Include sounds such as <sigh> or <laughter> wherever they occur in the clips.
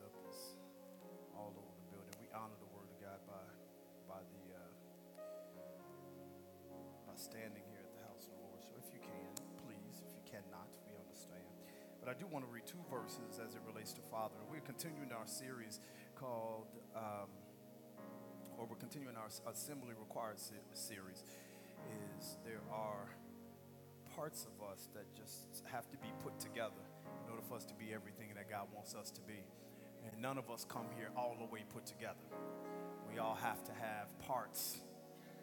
up is all over the building. We honor the word of God by by the uh, by standing here at the house of the Lord. So if you can, please. If you cannot, we understand. But I do want to read two verses as it relates to Father. We're continuing our series called, um, or we're continuing our Assembly Required se- series. Is there are parts of us that just have to be put together in order for us to be everything that God wants us to be. And none of us come here all the way put together. We all have to have parts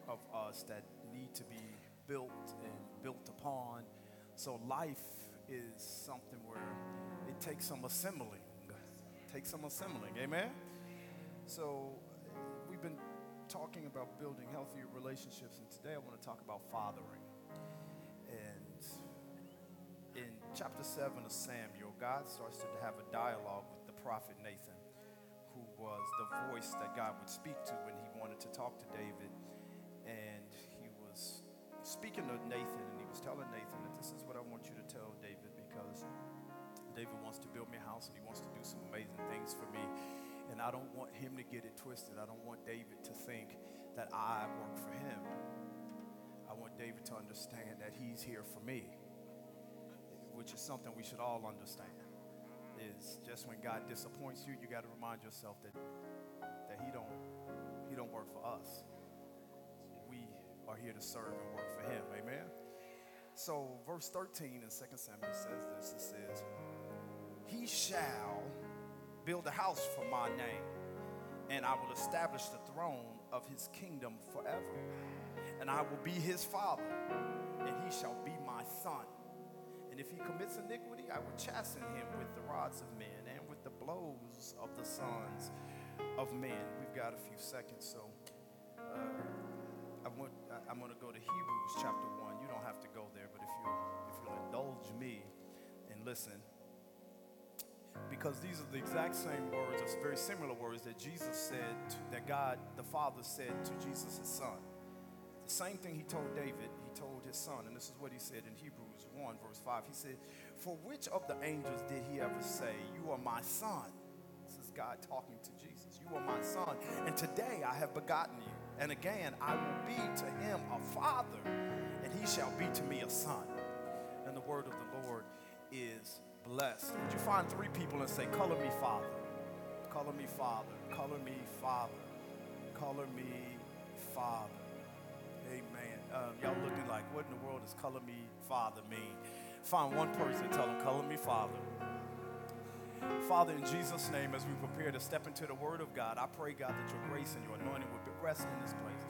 of us that need to be built and built upon. So life is something where it takes some assembling. Takes some assembling. Amen? So we've been talking about building healthier relationships, and today I want to talk about fathering And in chapter 7 of Samuel, God starts to have a dialogue with prophet Nathan, who was the voice that God would speak to when he wanted to talk to David. And he was speaking to Nathan, and he was telling Nathan that this is what I want you to tell David because David wants to build me a house and he wants to do some amazing things for me. And I don't want him to get it twisted. I don't want David to think that I work for him. I want David to understand that he's here for me which is something we should all understand, is just when God disappoints you, you got to remind yourself that, that he, don't, he don't work for us. We are here to serve and work for him. Amen? So, verse 13 in 2 Samuel says this it says, He shall build a house for my name, and I will establish the throne of his kingdom forever. And I will be his father, and he shall be my son. And if he commits iniquity, I will chasten him with the rods of men and with the blows of the sons of men. We've got a few seconds, so uh, I want, I'm going to go to Hebrews chapter 1. You don't have to go there, but if, you, if you'll indulge me and listen, because these are the exact same words, or very similar words that Jesus said, to, that God the Father said to Jesus' his son. The same thing he told David, he told his son, and this is what he said in Hebrews 1, verse 5, he said, For which of the angels did he ever say, You are my son? This is God talking to Jesus. You are my son, and today I have begotten you. And again, I will be to him a father, and he shall be to me a son. And the word of the Lord is blessed. Would you find three people and say, Color me father? Color me father. Color me father. Color me father. Amen. Um, y'all looking like, what in the world is color me father mean? Find one person, tell them, color me father. Father, in Jesus' name, as we prepare to step into the Word of God, I pray, God, that your grace and your anointing would be rest in this place.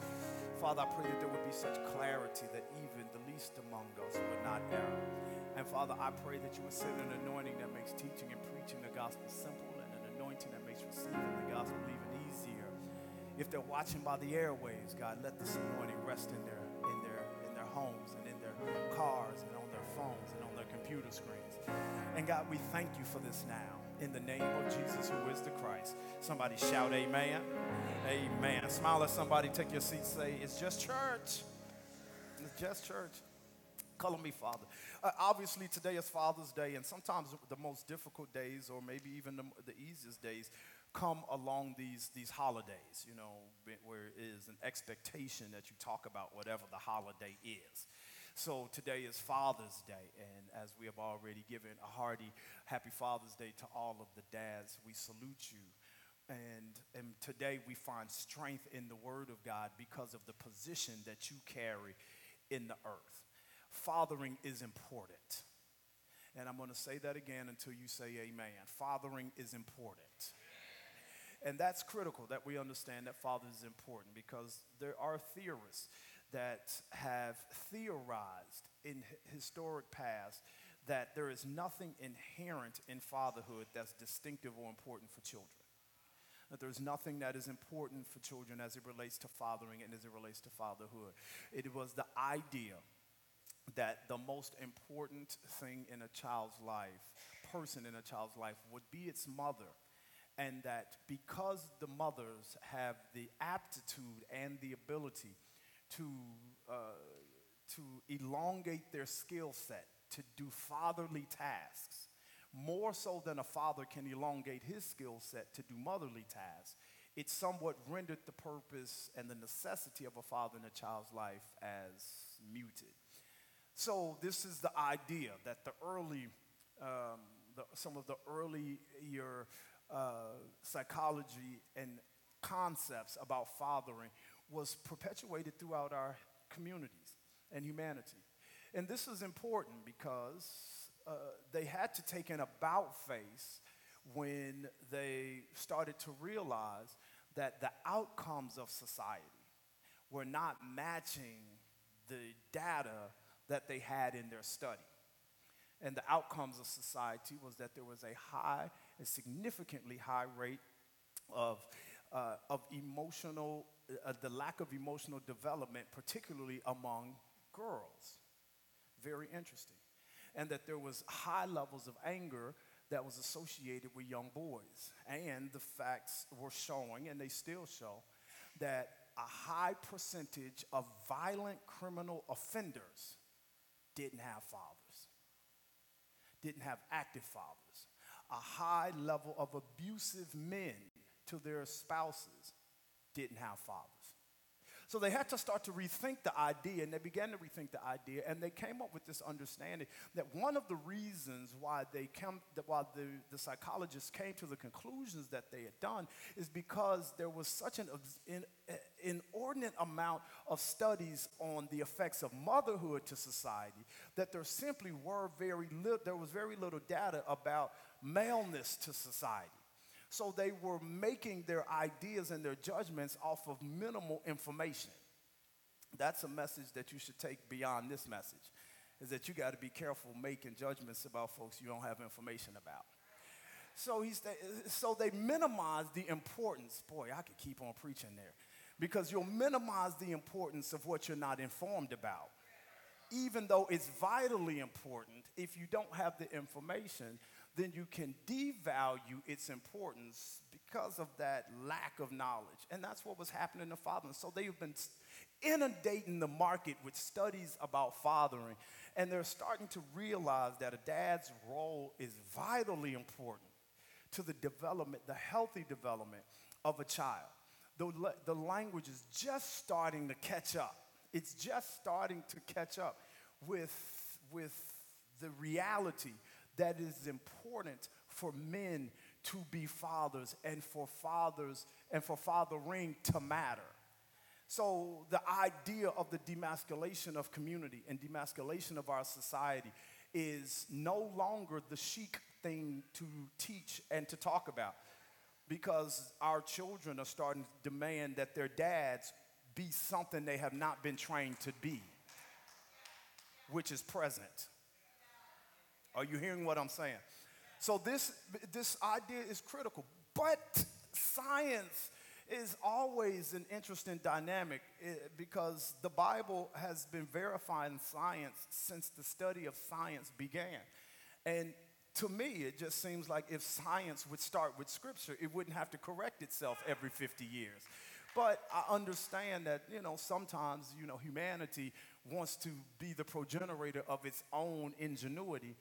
Father, I pray that there would be such clarity that even the least among us would not err. And Father, I pray that you would send an anointing that makes teaching and preaching the gospel simple and an anointing that makes receiving the gospel even easier. If they're watching by the airwaves, God, let this anointing rest in their in their in their homes and in cars and on their phones and on their computer screens. And God, we thank you for this now. In the name of Jesus, who is the Christ. Somebody shout, Amen. Amen. Smile at somebody, take your seat, say, It's just church. It's just church. Color me Father. Uh, obviously, today is Father's Day, and sometimes the most difficult days, or maybe even the, the easiest days, come along these, these holidays, you know, where it is an expectation that you talk about whatever the holiday is. So today is Father's Day, and as we have already given a hearty happy Father's Day to all of the dads, we salute you. And, and today we find strength in the Word of God because of the position that you carry in the earth. Fathering is important. And I'm going to say that again until you say amen. Fathering is important. And that's critical that we understand that father is important because there are theorists that have theorized in historic past that there is nothing inherent in fatherhood that's distinctive or important for children. That there's nothing that is important for children as it relates to fathering and as it relates to fatherhood. It was the idea that the most important thing in a child's life, person in a child's life, would be its mother and that because the mothers have the aptitude and the ability to, uh, to elongate their skill set to do fatherly tasks, more so than a father can elongate his skill set to do motherly tasks, it somewhat rendered the purpose and the necessity of a father in a child's life as muted. So, this is the idea that the early, um, the, some of the earlier uh, psychology and concepts about fathering was perpetuated throughout our communities and humanity. And this is important because uh, they had to take an about face when they started to realize that the outcomes of society were not matching the data that they had in their study. And the outcomes of society was that there was a high, a significantly high rate of, uh, of emotional, uh, the lack of emotional development, particularly among girls. Very interesting. And that there was high levels of anger that was associated with young boys. And the facts were showing, and they still show, that a high percentage of violent criminal offenders didn't have fathers, didn't have active fathers. A high level of abusive men to their spouses didn't have fathers. So they had to start to rethink the idea, and they began to rethink the idea, and they came up with this understanding that one of the reasons why they came, why the, the psychologists came to the conclusions that they had done is because there was such an in, eh, inordinate amount of studies on the effects of motherhood to society that there simply were very little, there was very little data about maleness to society. So they were making their ideas and their judgments off of minimal information. That's a message that you should take beyond this message. Is that you got to be careful making judgments about folks you don't have information about. So he's so they minimize the importance. Boy, I could keep on preaching there. Because you'll minimize the importance of what you're not informed about. Even though it's vitally important, if you don't have the information, then you can devalue its importance because of that lack of knowledge. And that's what was happening to fathering. So they've been inundating the market with studies about fathering, and they're starting to realize that a dad's role is vitally important to the development, the healthy development of a child. The, the language is just starting to catch up. It's just starting to catch up with, with the reality that is important for men to be fathers and for fathers and for fathering to matter. So, the idea of the demasculation of community and demasculation of our society is no longer the chic thing to teach and to talk about because our children are starting to demand that their dads be something they have not been trained to be, which is present. Are you hearing what I'm saying? So this, this idea is critical. But science is always an interesting dynamic eh, because the Bible has been verifying science since the study of science began. And to me, it just seems like if science would start with scripture, it wouldn't have to correct itself every 50 years. But I understand that, you know, sometimes, you know, humanity wants to be the progenitor of its own ingenuity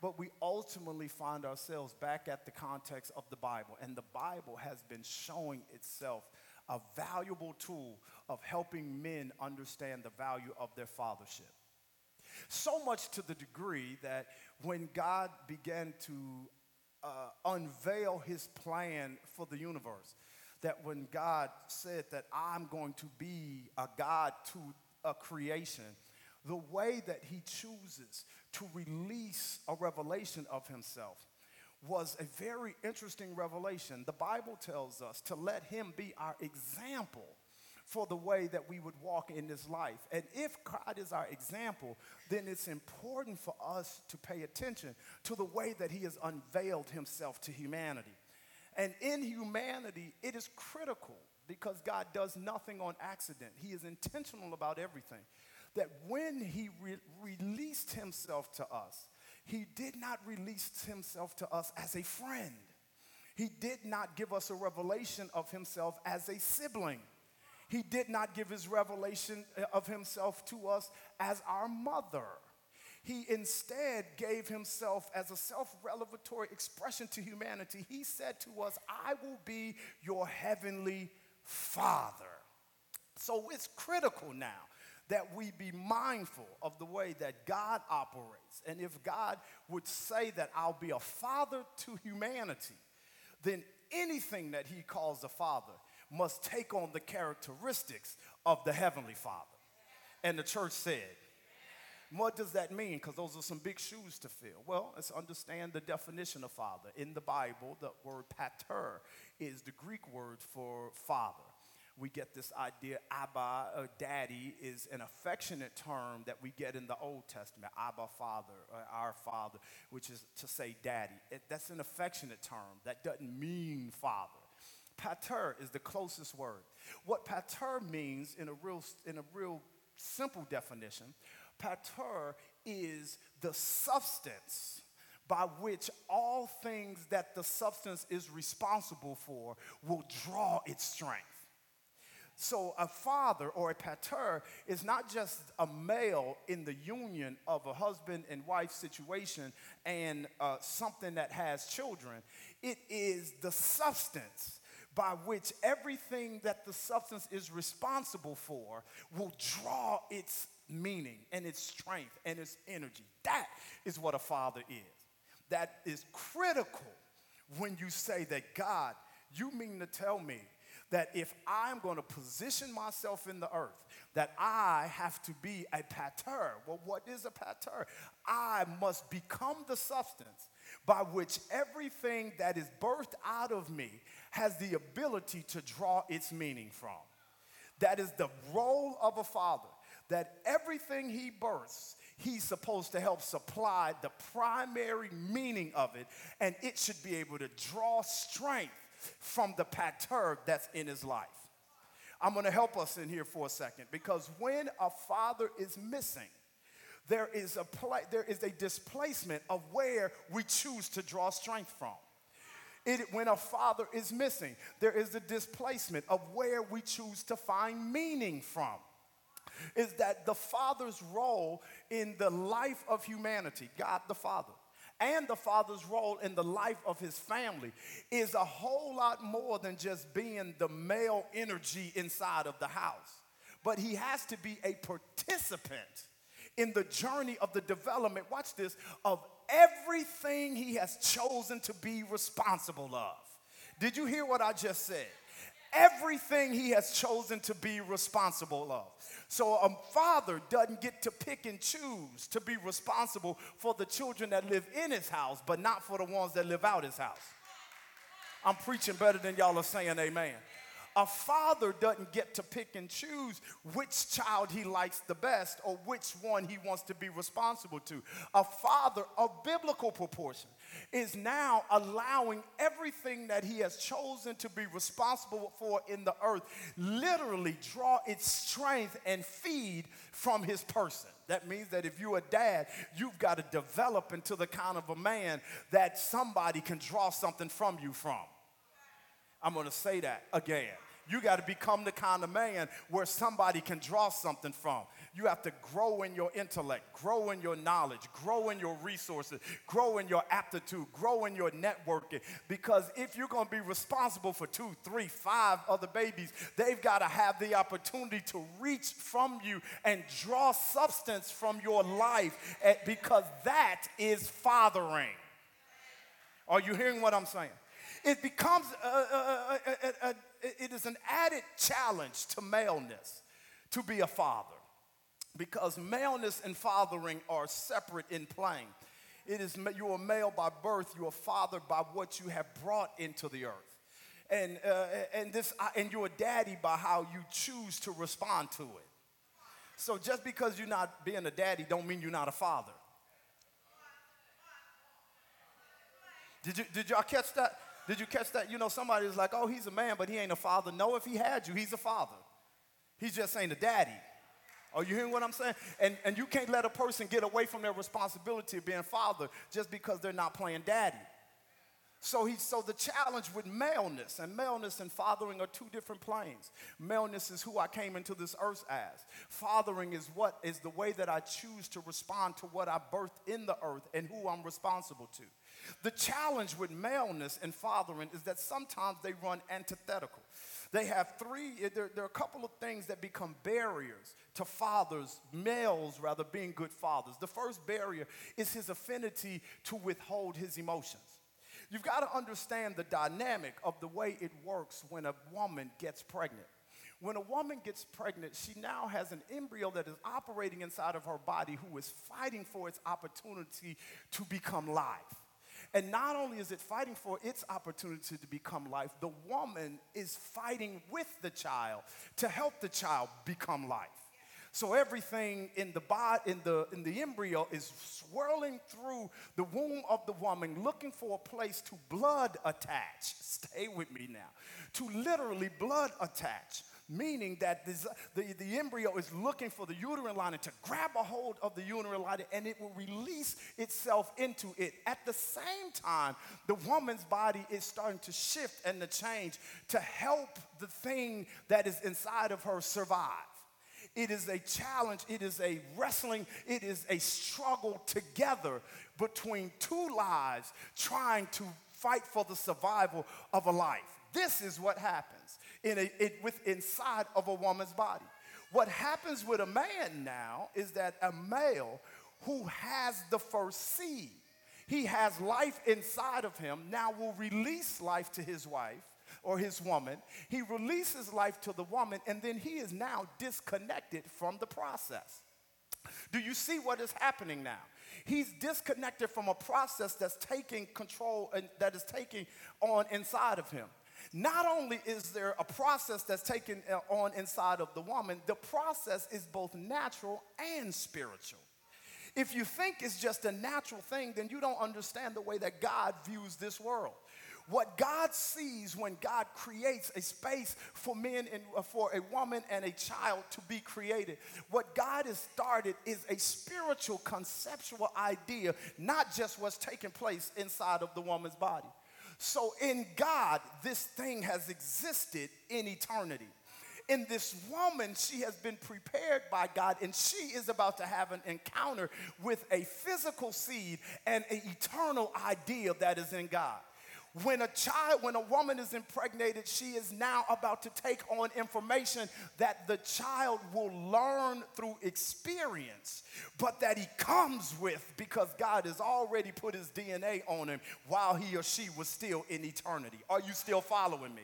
but we ultimately find ourselves back at the context of the Bible. And the Bible has been showing itself a valuable tool of helping men understand the value of their fathership. So much to the degree that when God began to uh, unveil his plan for the universe, that when God said that I'm going to be a God to a creation, the way that he chooses to release a revelation of himself was a very interesting revelation. The Bible tells us to let him be our example for the way that we would walk in this life. And if God is our example, then it's important for us to pay attention to the way that he has unveiled himself to humanity. And in humanity, it is critical because God does nothing on accident. He is intentional about everything that when he re- released himself to us, he did not release himself to us as a friend. He did not give us a revelation of himself as a sibling. He did not give his revelation uh, of himself to us as our mother. he instead gave himself as a self revelatory expression to humanity. He said to us, I will be your heavenly father. So it's critical now that we be mindful of the way that God operates. And if God would say that I'll be a father to humanity, then anything that he calls a father must take on the characteristics of the heavenly father. And the church said, what does that mean? Because those are some big shoes to fill. Well, let's understand the definition of father. In the Bible, the word pater is the Greek word for father we get this idea Abba, or daddy, is an affectionate term that we get in the Old Testament. Abba, father, or our father, which is to say daddy. It, that's an affectionate term. That doesn't mean father. Pater is the closest word. What pater means in a real, in a real simple definition, pater is the substance by which all things that the substance is responsible for will draw its strength. So, a father or a pater is not just a male in the union of a husband and wife situation and uh, something that has children. It is the substance by which everything that the substance is responsible for will draw its meaning and its strength and its energy. That is what a father is. That is critical when you say that God, you mean to tell me that if I'm going to position myself in the earth, that I have to be a pater. Well, what is a pater? I must become the substance by which everything that is birthed out of me has the ability to draw its meaning from. That is the role of a father, that everything he births, he's supposed to help supply the primary meaning of it, and it should be able to draw strength from the pater that's in his life. I'm going to help us in here for a second because when a father is missing, there is a there is a displacement of where we choose to draw strength from. It, when a father is missing, there is a displacement of where we choose to find meaning from. Is that the father's role in the life of humanity, God the Father, and the father's role in the life of his family is a whole lot more than just being the male energy inside of the house. But he has to be a participant in the journey of the development, watch this, of everything he has chosen to be responsible of. Did you hear what I just said? Everything he has chosen to be responsible of. So a father doesn't get to pick and choose to be responsible for the children that live in his house, but not for the ones that live out his house. I'm preaching better than y'all are saying amen. A father doesn't get to pick and choose which child he likes the best or which one he wants to be responsible to. A father of biblical proportion is now allowing everything that he has chosen to be responsible for in the earth literally draw its strength and feed from his person. That means that if you're a dad, you've got to develop into the kind of a man that somebody can draw something from you from. I'm going to say that again. You got to become the kind of man where somebody can draw something from. You have to grow in your intellect, grow in your knowledge, grow in your resources, grow in your aptitude, grow in your networking. Because if you're going to be responsible for two, three, five other babies, they've got to have the opportunity to reach from you and draw substance from your life eh, because that is fathering. Are you hearing what I'm saying? It becomes a, a, a, it is an added challenge to maleness to be a father because maleness and fathering are separate in plane. It is you're male by birth, you're a father by what you have brought into the earth. And, uh, and, this, uh, and you're a daddy by how you choose to respond to it. So just because you're not being a daddy don't mean you're not a father. Did, you, did y'all catch that? Did you catch that? You know, somebody's like, oh, he's a man, but he ain't a father. No, if he had you, he's a father. He's just ain't a daddy. Are you hearing what I'm saying? And, and you can't let a person get away from their responsibility of being father just because they're not playing daddy. So, he, so the challenge with maleness and maleness and fathering are two different planes. Maleness is who I came into this earth as. Fathering is what is the way that I choose to respond to what I birthed in the earth and who I'm responsible to. The challenge with maleness and fathering is that sometimes they run antithetical. They have three, eh, there, there, are a couple of things that become barriers to fathers, males rather, being good fathers. The first barrier is his affinity to withhold his emotions. You've got to understand the dynamic of the way it works when a woman gets pregnant. When a woman gets pregnant, she now has an embryo that is operating inside of her body who is fighting for its opportunity to become life. And not only is it fighting for its opportunity to become life, the woman is fighting with the child to help the child become life. So everything in the body, in the in the embryo is swirling through the womb of the woman, looking for a place to blood attach. <laughs> Stay with me now. To literally blood attach meaning that this, the, the embryo is looking for the uterine lining to grab a hold of the uterine lining and it will release itself into it. At the same time, the woman's body is starting to shift and to change to help the thing that is inside of her survive. It is a challenge, it is a wrestling, it is a struggle together between two lives trying to fight for the survival of a life. This is what happens in a, it, with inside of a woman's body. What happens with a man now is that a male who has the first seed, he has life inside of him, now will release life to his wife or his woman. He releases life to the woman, and then he is now disconnected from the process. Do you see what is happening now? He's disconnected from a process that's taking control and that is taking on inside of him. Not only is there a process that's taken uh, on inside of the woman, the process is both natural and spiritual. If you think it's just a natural thing, then you don't understand the way that God views this world. What God sees when God creates a space for men and uh, for a woman and a child to be created, what God has started is a spiritual conceptual idea, not just what's taking place inside of the woman's body. So in God, this thing has existed in eternity. In this woman, she has been prepared by God, and she is about to have an encounter with a physical seed and an eternal idea that is in God. When a child, when a woman is impregnated, she is now about to take on information that the child will learn through experience, but that he comes with because God has already put his DNA on him while he or she was still in eternity. Are you still following me?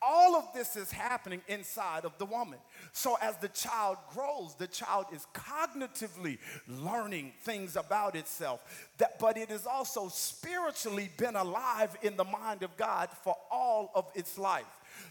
All of this is happening inside of the woman. So, as the child grows, the child is cognitively learning things about itself, that, but it has also spiritually been alive in the mind of God for all of its life.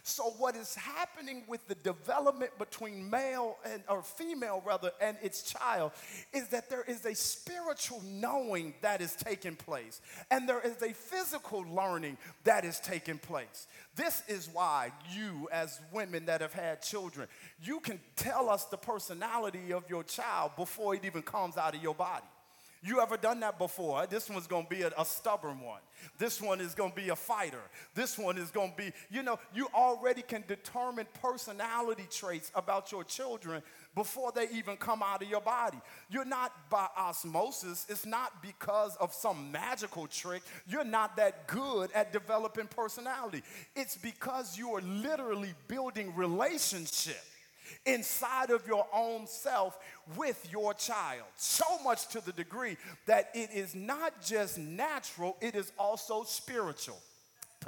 So, what is happening with the development between male and or female rather and its child is that there is a spiritual knowing that is taking place, and there is a physical learning that is taking place. This is why you, as women that have had children, you can tell us the personality of your child before it even comes out of your body. You ever done that before? This one's gonna be a, a stubborn one. This one is gonna be a fighter. This one is gonna be, you know, you already can determine personality traits about your children before they even come out of your body. You're not by osmosis, it's not because of some magical trick. You're not that good at developing personality. It's because you are literally building relationship inside of your own self with your child. So much to the degree that it is not just natural, it is also spiritual.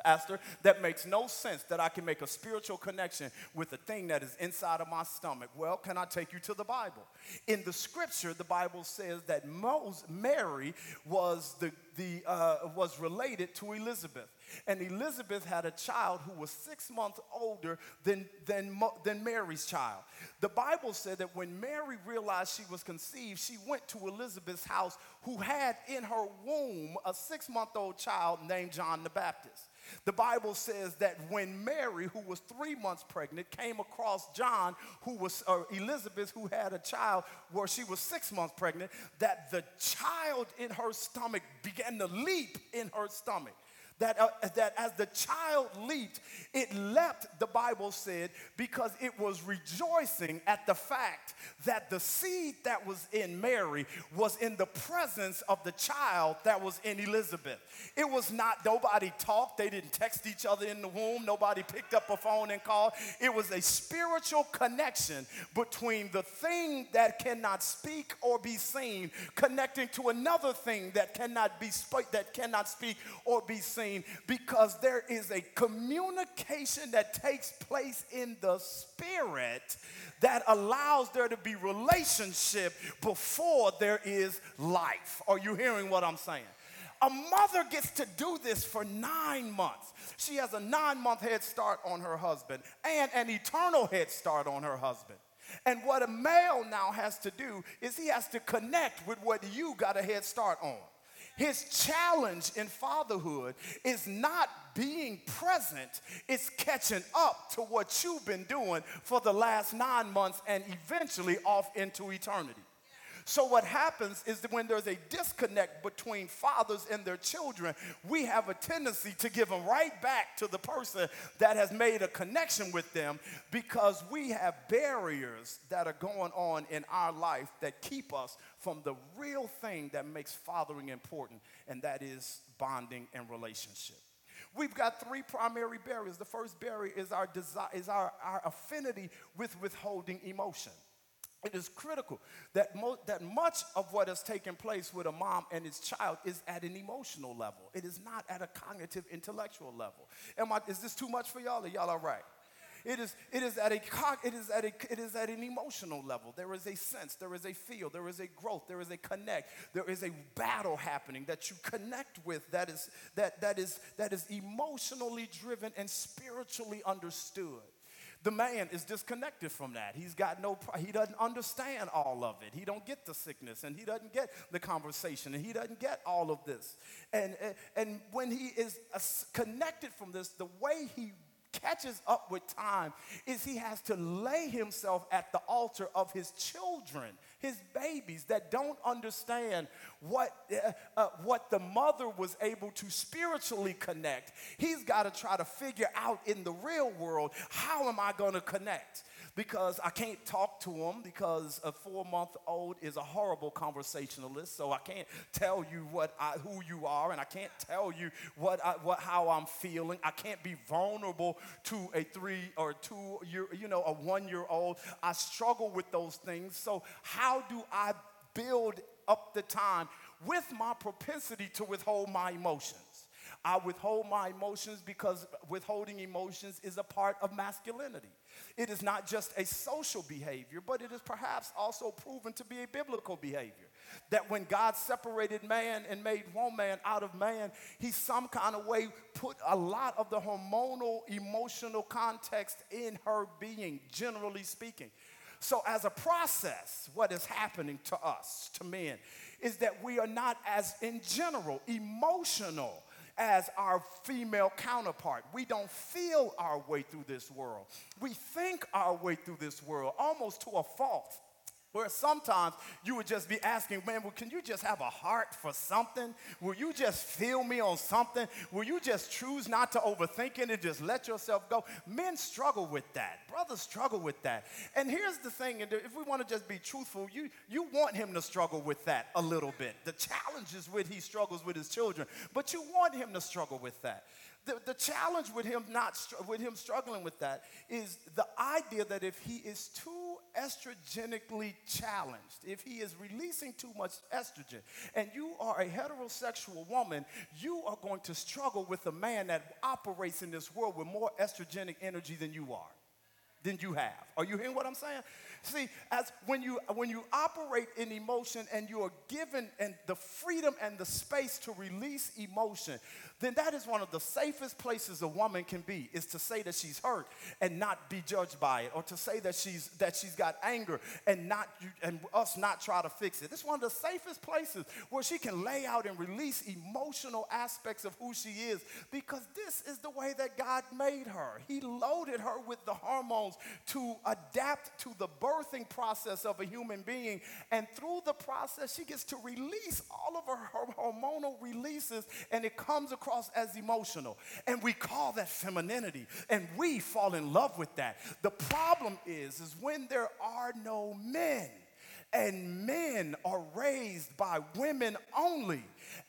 Pastor, that makes no sense that I can make a spiritual connection with the thing that is inside of my stomach. Well, can I take you to the Bible? In the scripture, the Bible says that Moses, Mary was, the, the, uh, was related to Elizabeth. And Elizabeth had a child who was six months older than, than, than Mary's child. The Bible said that when Mary realized she was conceived, she went to Elizabeth's house, who had in her womb a six month old child named John the Baptist. The Bible says that when Mary, who was three months pregnant, came across John, who was, Elizabeth, who had a child where she was six months pregnant, that the child in her stomach began to leap in her stomach. That, uh, that as the child leaped, it leapt, the Bible said, because it was rejoicing at the fact that the seed that was in Mary was in the presence of the child that was in Elizabeth. It was not, nobody talked, they didn't text each other in the womb, nobody picked up a phone and called. It was a spiritual connection between the thing that cannot speak or be seen, connecting to another thing that cannot be that cannot speak or be seen because there is a communication that takes place in the spirit that allows there to be relationship before there is life. Are you hearing what I'm saying? A mother gets to do this for nine months. She has a nine month head start on her husband and an eternal head start on her husband. And what a male now has to do is he has to connect with what you got a head start on. His challenge in fatherhood is not being present, it's catching up to what you've been doing for the last nine months and eventually off into eternity. So, what happens is that when there's a disconnect between fathers and their children, we have a tendency to give them right back to the person that has made a connection with them because we have barriers that are going on in our life that keep us from the real thing that makes fathering important, and that is bonding and relationship. We've got three primary barriers. The first barrier is our is our, our affinity with withholding emotion. It is critical that, mo- that much of what has taken place with a mom and his child is at an emotional level. It is not at a cognitive, intellectual level. Am I, is this too much for y'all? Are y'all all right? It is, it, is at a, it, is at a, it is at an emotional level. There is a sense, there is a feel, there is a growth, there is a connect, there is a battle happening that you connect with that is, that, that is, that is emotionally driven and spiritually understood. The man is disconnected from that. He's got no, he doesn't understand all of it. He don't get the sickness and he doesn't get the conversation and he doesn't get all of this. And, and, when he is connected from this, the way he catches up with time is he has to lay himself at the altar of his children, his babies that don't understand what, uh, uh, what the mother was able to spiritually connect. He's got to try to figure out in the real world how am I going to connect? Because I can't talk to them because a four month old is a horrible conversationalist. So I can't tell you what I, who you are, and I can't tell you what, I, what how I'm feeling. I can't be vulnerable to a three or two year, you know, a one year old. I struggle with those things. So how do I build up the time with my propensity to withhold my emotions? I withhold my emotions because withholding emotions is a part of masculinity. It is not just a social behavior, but it is perhaps also proven to be a biblical behavior. That when God separated man and made woman out of man, he some kind of way put a lot of the hormonal, emotional context in her being, generally speaking. So, as a process, what is happening to us, to men, is that we are not as, in general, emotional as our female counterpart. We don't feel our way through this world. We think our way through this world almost to a fault. Where sometimes you would just be asking, man, well, can you just have a heart for something? Will you just feel me on something? Will you just choose not to overthink it and just let yourself go? Men struggle with that. Brothers struggle with that. And here's the thing, if we want to just be truthful, you, you want him to struggle with that a little bit. The challenges with he struggles with his children, but you want him to struggle with that. The, the challenge with him not with him struggling with that is the idea that if he is too estrogenically challenged, if he is releasing too much estrogen, and you are a heterosexual woman, you are going to struggle with a man that operates in this world with more estrogenic energy than you are, than you have. Are you hearing what I'm saying? See, as when you when you operate in emotion and you are given and the freedom and the space to release emotion, then that is one of the safest places a woman can be is to say that she's hurt and not be judged by it or to say that she's that she's got anger and not and us not try to fix it. It's one of the safest places where she can lay out and release emotional aspects of who she is because this is the way that God made her. He loaded her with the hormones to adapt to the birthing process of a human being. And through the process, she gets to release all of her hormonal releases, and it comes across as emotional. And we call that femininity, and we fall in love with that. The problem is, is when there are no men and men are raised by women only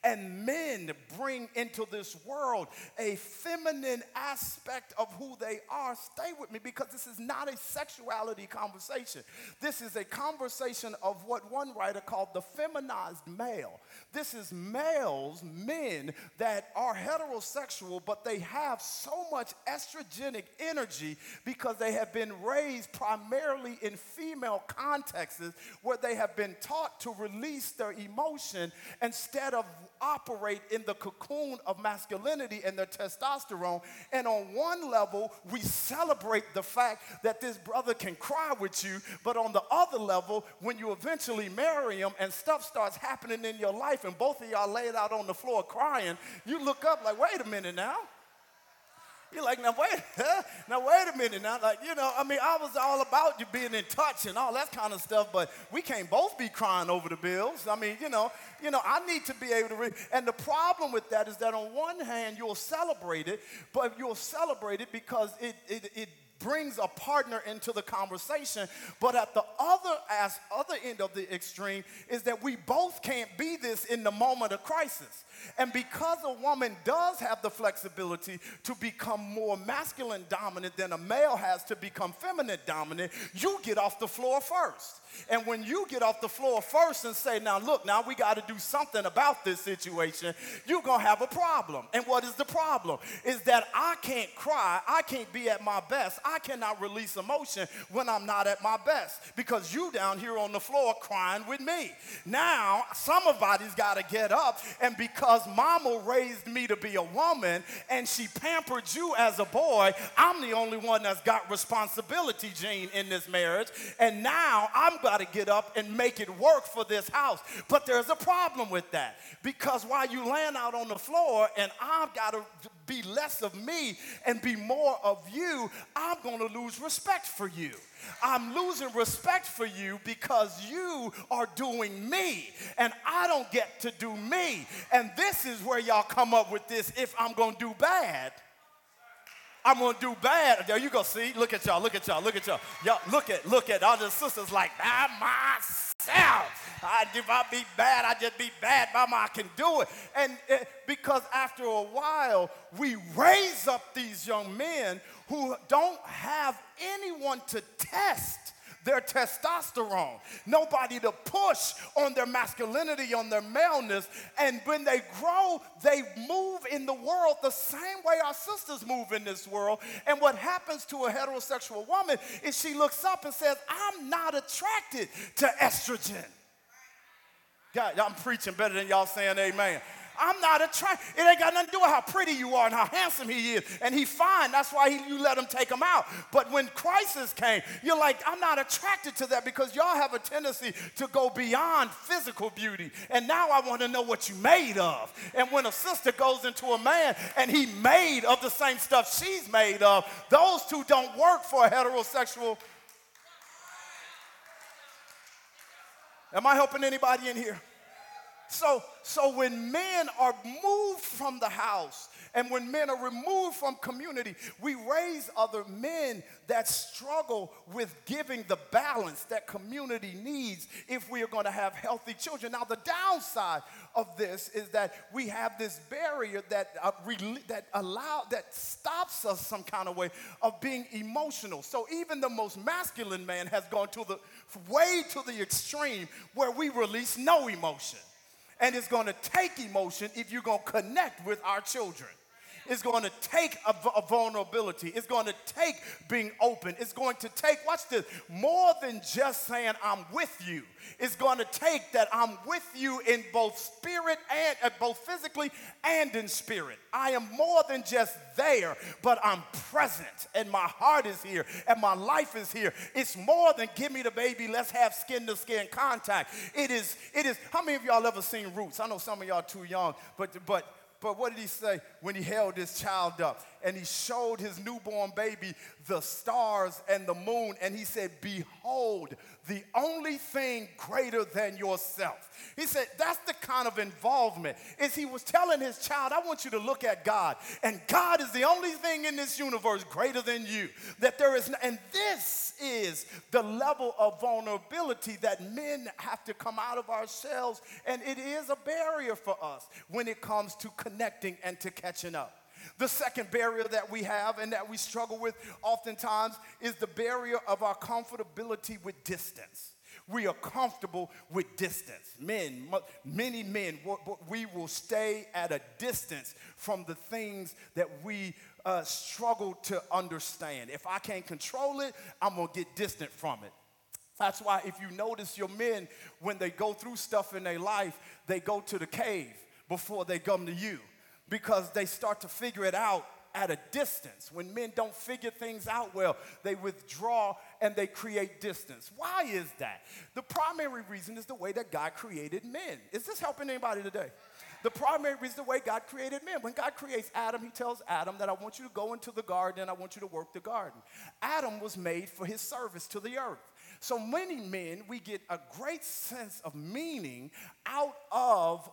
and men bring into this world a feminine aspect of who they are, stay with me because this is not a sexuality conversation. This is a conversation of what one writer called the feminized male. This is males, men that are heterosexual, but they have so much estrogenic energy because they have been raised primarily in female contexts where they have been taught to release their emotion instead of operate in the cocoon of masculinity and their testosterone. And on one level, we celebrate the fact that this brother can cry with you, but on the other level, when you eventually marry him and stuff starts happening in your life and both of y'all laid out on the floor crying, you look up like, wait a minute now. You're like, now wait, <laughs> now wait a minute. Now, like, you know, I mean, I was all about you being in touch and all that kind of stuff, but we can't both be crying over the bills. I mean, you know, you know, I need to be able to read. And the problem with that is that on one hand, you'll celebrate it, but you'll celebrate it because it, it, it brings a partner into the conversation. But at the other as other end of the extreme is that we both can't be this in the moment of crisis. And because a woman does have the flexibility to become more masculine dominant than a male has to become feminine dominant, you get off the floor first. And when you get off the floor first and say, now look, now we got to do something about this situation, you're going to have a problem. And what is the problem? Is that I can't cry, I can't be at my best, I cannot release emotion when I'm not at my best because you down here on the floor crying with me. Now, somebody's got to get up, and because because mama raised me to be a woman and she pampered you as a boy, I'm the only one that's got responsibility, Gene, in this marriage. And now I'm got to get up and make it work for this house. But there's a problem with that because while you laying out on the floor and I've got to be less of me and be more of you, I'm going to lose respect for you. I'm losing respect for you because you are doing me and I don't get to do me. And this is where y'all come up with this if I'm going to do bad. I'm gonna do bad. There you go. See, look at y'all. Look at y'all. Look at y'all. Y'all look at look at all the sisters like that myself. I, if I be bad, I just be bad. Mama, I can do it. And uh, because after a while, we raise up these young men who don't have anyone to test their testosterone, nobody to push on their masculinity, on their maleness. And when they grow, they move in the world the same way our sisters move in this world. And what happens to a heterosexual woman is she looks up and says, I'm not attracted to estrogen. God, I'm preaching better than y'all saying amen. I'm not attracted. It ain't got nothing to do with how pretty you are and how handsome he is. And he's fine. That's why he, you let him take him out. But when crisis came, you're like, I'm not attracted to that because y'all have a tendency to go beyond physical beauty. And now I want to know what you made of. And when a sister goes into a man and he made of the same stuff she's made of, those two don't work for a heterosexual. Am I helping anybody in here? So, so when men are moved from the house and when men are removed from community, we raise other men that struggle with giving the balance that community needs if we are going to have healthy children. Now, the downside of this is that we have this barrier that uh, that allow that stops us some kind of way of being emotional. So even the most masculine man has gone to the way to the extreme where we release no emotion. And it's going to take emotion if you're going to connect with our children. It's going to take a, a, vulnerability. It's going to take being open. It's going to take, watch this, more than just saying, I'm with you. It's going to take that I'm with you in both spirit and uh, both physically and in spirit. I am more than just there, but I'm present and my heart is here and my life is here. It's more than give me the baby, let's have skin to skin contact. It is, it is, how many of y'all ever seen Roots? I know some of y'all too young, but, but but what did he say when he held his child up? And he showed his newborn baby the stars and the moon. And he said, Behold, the only thing greater than yourself. He said, That's the kind of involvement. Is he was telling his child, I want you to look at God. And God is the only thing in this universe greater than you. That there is, and this is the level of vulnerability that men have to come out of ourselves. And it is a barrier for us when it comes to connecting and to catching up. The second barrier that we have and that we struggle with oftentimes is the barrier of our comfortability with distance. We are comfortable with distance. Men, many men, we will stay at a distance from the things that we uh, struggle to understand. If I can't control it, I'm gonna get distant from it. That's why, if you notice your men, when they go through stuff in their life, they go to the cave before they come to you because they start to figure it out at a distance. When men don't figure things out well, they withdraw and they create distance. Why is that? The primary reason is the way that God created men. Is this helping anybody today? The primary reason is the way God created men. When God creates Adam, he tells Adam that I want you to go into the garden and I want you to work the garden. Adam was made for his service to the earth. So many men, we get a great sense of meaning out of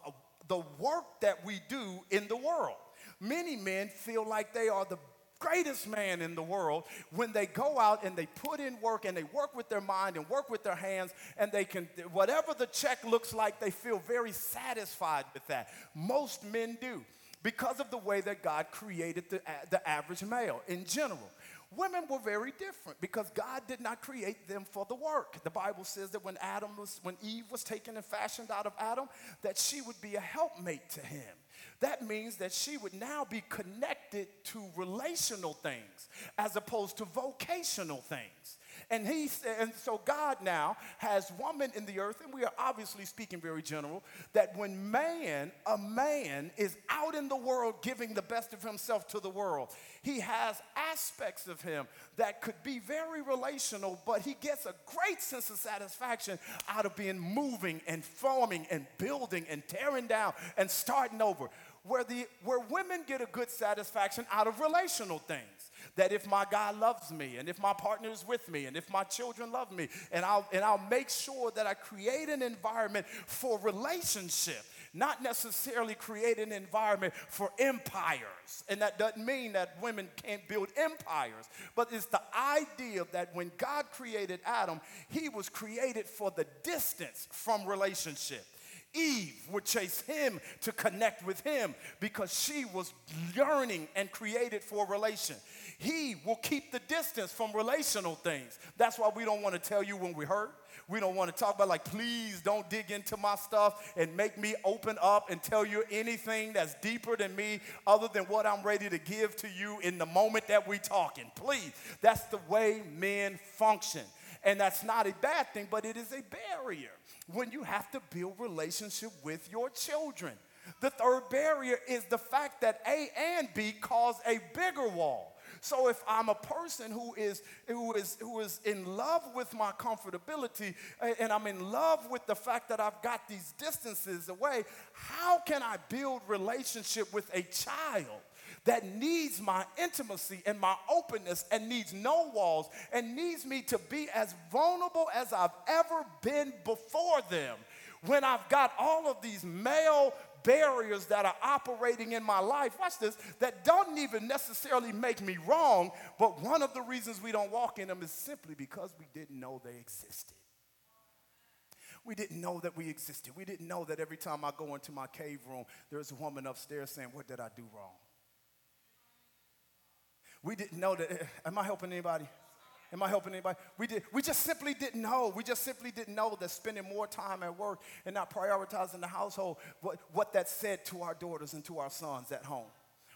the work that we do in the world. Many men feel like they are the greatest man in the world when they go out and they put in work and they work with their mind and work with their hands and they can whatever the check looks like they feel very satisfied with that most men do because of the way that god created the, the average male in general Women were very different because God did not create them for the work. The Bible says that when Adam was, when Eve was taken and fashioned out of Adam, that she would be a helpmate to him. That means that she would now be connected to relational things as opposed to vocational things. And he said, and so God now has woman in the earth, and we are obviously speaking very general, that when man, a man, is out in the world giving the best of himself to the world, he has aspects of him that could be very relational, but he gets a great sense of satisfaction out of being moving and forming and building and tearing down and starting over. Where, the, where women get a good satisfaction out of relational things that if my God loves me and if my partner is with me and if my children love me, and I'll, and I'll make sure that I create an environment for relationship not necessarily create an environment for empires. And that doesn't mean that women can't build empires, but it's the idea that when God created Adam, he was created for the distance from relationship. Eve would chase him to connect with him because she was yearning and created for relation. He will keep the distance from relational things. That's why we don't want to tell you when we hurt. We don't want to talk about, like, please don't dig into my stuff and make me open up and tell you anything that's deeper than me other than what I'm ready to give to you in the moment that we're talking. Please. That's the way men function. And that's not a bad thing, but it is a barrier when you have to build relationship with your children. The third barrier is the fact that A and B cause a bigger wall. So if I'm a person who is who is who is in love with my comfortability and I'm in love with the fact that I've got these distances away, how can I build relationship with a child? That needs my intimacy and my openness and needs no walls and needs me to be as vulnerable as I've ever been before them. When I've got all of these male barriers that are operating in my life, watch this, that don't even necessarily make me wrong, but one of the reasons we don't walk in them is simply because we didn't know they existed. We didn't know that we existed. We didn't know that every time I go into my cave room, there's a woman upstairs saying, What did I do wrong? We didn't know that. Am I helping anybody? Am I helping anybody? We, did, we just simply didn't know. We just simply didn't know that spending more time at work and not prioritizing the household, what, what that said to our daughters and to our sons at home.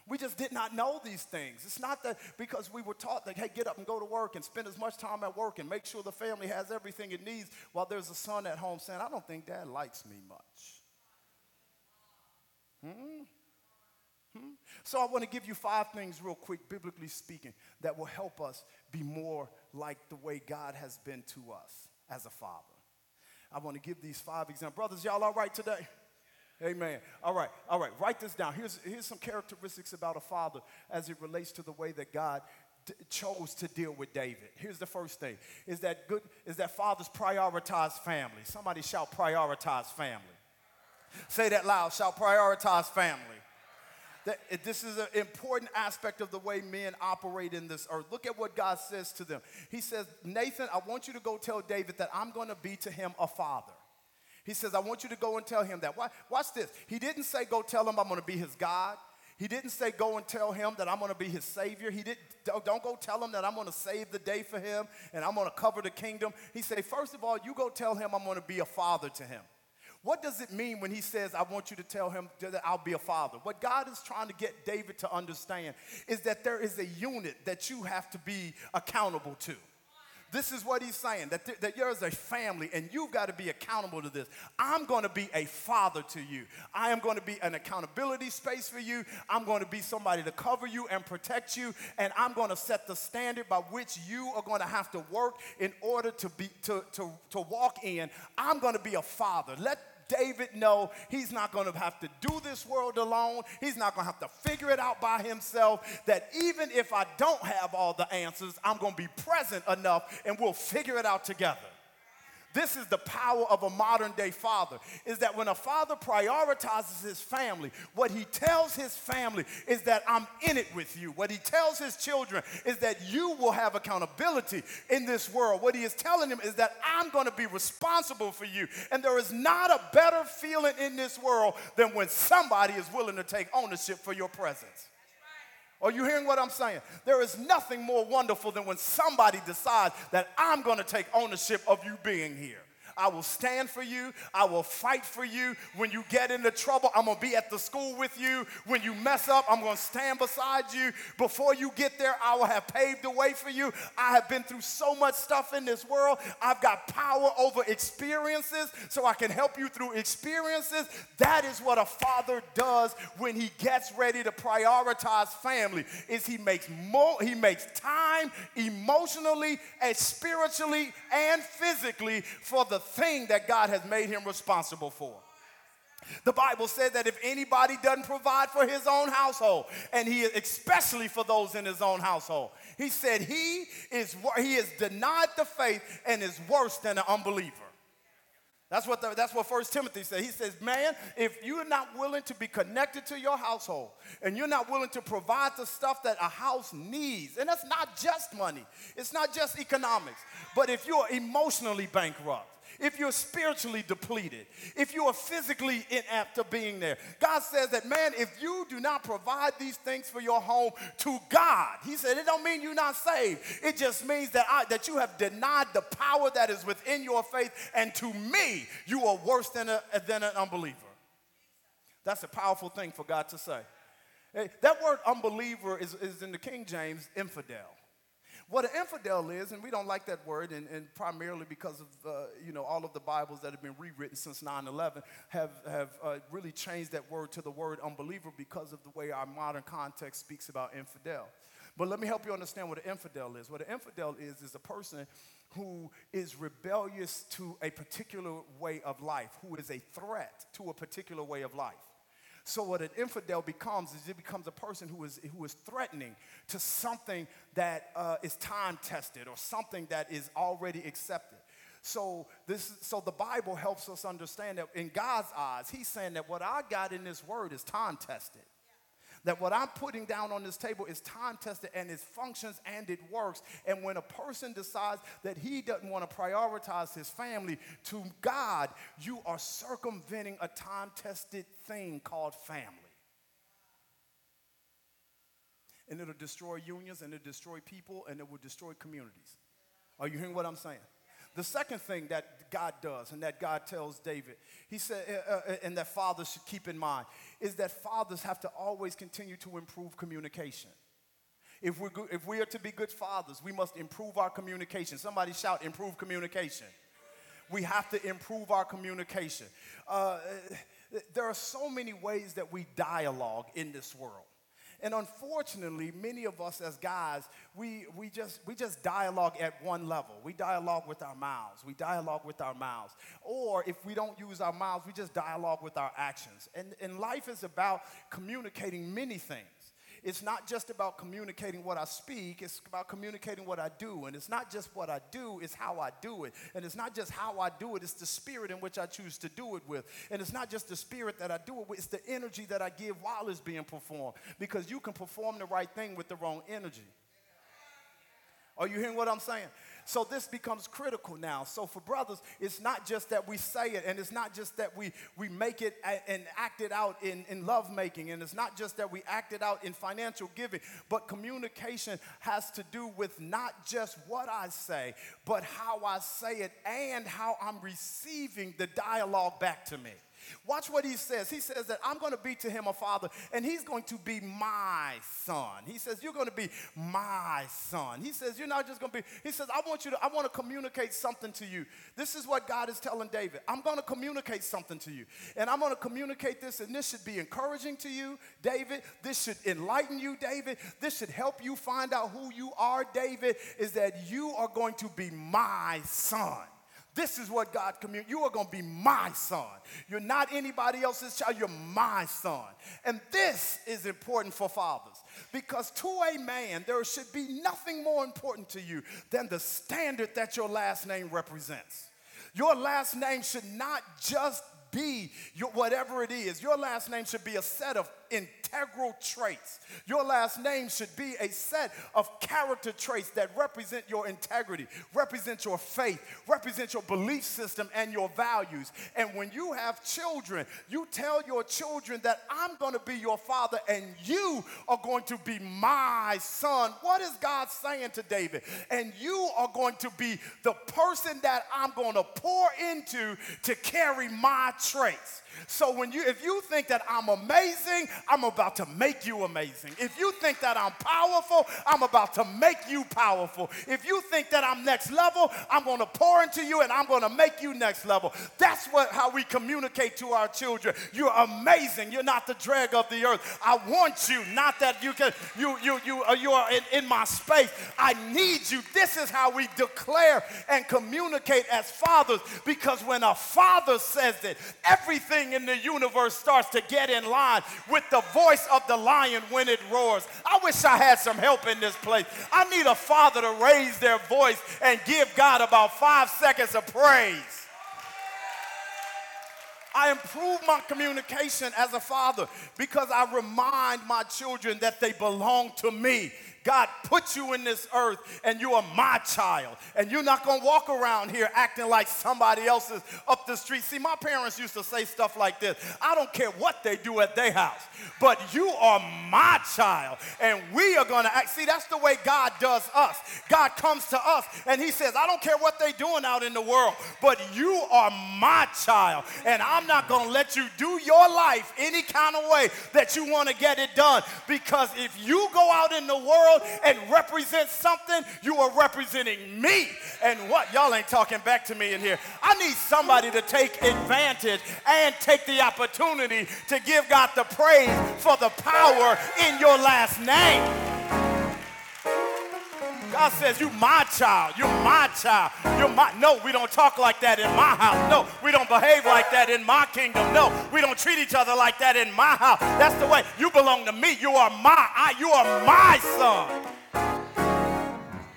We just did not know these things. It's not that because we were taught that, hey, get up and go to work and spend as much time at work and make sure the family has everything it needs while there's a son at home saying, I don't think dad likes me much. Hmm? Hmm? So I want to give you five things, real quick, biblically speaking, that will help us be more like the way God has been to us as a father. I want to give these five examples. Brothers, y'all all right today? Amen. All right, all right. Write this down. Here's, here's some characteristics about a father as it relates to the way that God d- chose to deal with David. Here's the first thing: is that good? Is that fathers prioritize family? Somebody shout, prioritize family. Say that loud. Shout, prioritize family. That, this is an important aspect of the way men operate in this earth. Look at what God says to them. He says, Nathan, I want you to go tell David that I'm going to be to him a father. He says, I want you to go and tell him that. Watch this. He didn't say, go tell him I'm going to be his God. He didn't say, go and tell him that I'm going to be his savior. He didn't, don't, don't go tell him that I'm going to save the day for him and I'm going to cover the kingdom. He said, first of all, you go tell him I'm going to be a father to him. What does it mean when he says, I want you to tell him that I'll be a father? What God is trying to get David to understand is that there is a unit that you have to be accountable to. This is what he's saying that, th- that there's a family and you've got to be accountable to this. I'm going to be a father to you. I am going to be an accountability space for you. I'm going to be somebody to cover you and protect you. And I'm going to set the standard by which you are going to have to work in order to, be, to, to, to walk in. I'm going to be a father. Let David know he's not going to have to do this world alone. He's not going to have to figure it out by himself. That even if I don't have all the answers, I'm going to be present enough and we'll figure it out together. This is the power of a modern day father is that when a father prioritizes his family, what he tells his family is that I'm in it with you. What he tells his children is that you will have accountability in this world. What he is telling them is that I'm going to be responsible for you. And there is not a better feeling in this world than when somebody is willing to take ownership for your presence. Are you hearing what I'm saying? There is nothing more wonderful than when somebody decides that I'm going to take ownership of you being here. I will stand for you. I will fight for you. When you get into trouble, I'm going to be at the school with you. When you mess up, I'm going to stand beside you. Before you get there, I will have paved the way for you. I have been through so much stuff in this world. I've got power over experiences so I can help you through experiences. That is what a father does when he gets ready to prioritize family is he makes more he makes time emotionally and spiritually and physically for the thing that God has made him responsible for. The Bible said that if anybody doesn't provide for his own household, and he especially for those in his own household, he said he is he is denied the faith and is worse than an unbeliever. That's what, the, that's what 1 Timothy said. He says, Man, if you're not willing to be connected to your household and you're not willing to provide the stuff that a house needs, and that's not just money, it's not just economics, but if you're emotionally bankrupt, if you're spiritually depleted, if you are physically inept to being there. God says that, man, if you do not provide these things for your home to God, He said, it don't mean you're not saved. It just means that, I, that you have denied the power that is within your faith, and to me, you are worse than, a, than an unbeliever. That's a powerful thing for God to say. That word unbeliever is, is in the King James infidel. What an infidel is, and we don't like that word, and, and primarily because of uh, you know all of the Bibles that have been rewritten since 9/11 have have uh, really changed that word to the word unbeliever because of the way our modern context speaks about infidel. But let me help you understand what an infidel is. What an infidel is is a person who is rebellious to a particular way of life, who is a threat to a particular way of life. So what an infidel becomes is it becomes a person who is, who is threatening to something that uh, is time tested or something that is already accepted. So this, so the Bible helps us understand that in God's eyes, He's saying that what I got in this word is time tested that what I'm putting down on this table is time tested and it functions and it works. And when a person decides that he doesn't want to prioritize his family to God, you are circumventing a time tested thing called family. And it'll destroy unions and it'll destroy people and it will destroy communities. Are you hearing what I'm saying? The second thing that God does and that God tells David, he said, uh, uh, and that fathers should keep in mind, is that fathers have to always continue to improve communication. If, we're good, if we are to be good fathers, we must improve our communication. Somebody shout, improve communication. We have to improve our communication. Uh, there are so many ways that we dialogue in this world. And unfortunately, many of us as guys, we, we, just, we just dialogue at one level. We dialogue with our mouths. We dialogue with our mouths. Or if we don't use our mouths, we just dialogue with our actions. And, and life is about communicating many things it's not just about communicating what I speak, it's about communicating what I do. And it's not just what I do, it's how I do it. And it's not just how I do it, it's the spirit in which I choose to do it with. And it's not just the spirit that I do it with, it's the energy that I give while it's being performed. Because you can perform the right thing with the wrong energy. Are you hearing what I'm saying? So this becomes critical now. So for brothers, it's not just that we say it, and it's not just that we, we make it and act it out in, in love making, and it's not just that we act it out in financial giving, but communication has to do with not just what I say, but how I say it and how I'm receiving the dialogue back to me. Watch what he says. He says that I'm going to be to him a father, and he's going to be my son. He says, You're going to be my son. He says, You're not just going to be, he says, I want you to, I want to communicate something to you. This is what God is telling David. I'm going to communicate something to you. And I'm going to communicate this, and this should be encouraging to you, David. This should enlighten you, David. This should help you find out who you are, David, is that you are going to be my son. This is what God communicated. You are going to be my son. You're not anybody else's child. You're my son. And this is important for fathers because to a man, there should be nothing more important to you than the standard that your last name represents. Your last name should not just be your, whatever it is. Your last name should be a set of integral traits. Your last name should be a set of character traits that represent your integrity, represent your faith, represent your belief system and your values. And when you have children, you tell your children that I'm going to be your father and you are going to be my son. What is God saying to David? And you are going to be the person that I'm going to pour into to carry my traits. So when you if you think that I'm amazing, I'm about to make you amazing. If you think that I'm powerful, I'm about to make you powerful. If you think that I'm next level, I'm going to pour into you and I'm going to make you next level. That's what how we communicate to our children. You're amazing. You're not the drag of the earth. I want you, not that you can you you you uh, you are in, in my space. I need you. This is how we declare and communicate as fathers because when a father says it, everything in the universe starts to get in line with the voice of the lion when it roars. I wish I had some help in this place. I need a father to raise their voice and give God about five seconds of praise. I improve my communication as a father because I remind my children that they belong to me. God put you in this earth and you are my child. And you're not going to walk around here acting like somebody else is up the street. See, my parents used to say stuff like this I don't care what they do at their house, but you are my child. And we are going to act. See, that's the way God does us. God comes to us and He says, I don't care what they're doing out in the world, but you are my child. And I'm not going to let you do your life any kind of way that you want to get it done. Because if you go out in the world, world and represent something, you are representing me. And what? Y'all ain't talking back to me in here. I need somebody to take advantage and take the opportunity to give God the praise for the power in your last name. God says, You my child. You're my child. You're my. No, we don't talk like that in my house. No, we don't behave like that in my kingdom. No, we don't treat each other like that in my house. That's the way. You belong to me. You are my. I, you are my son.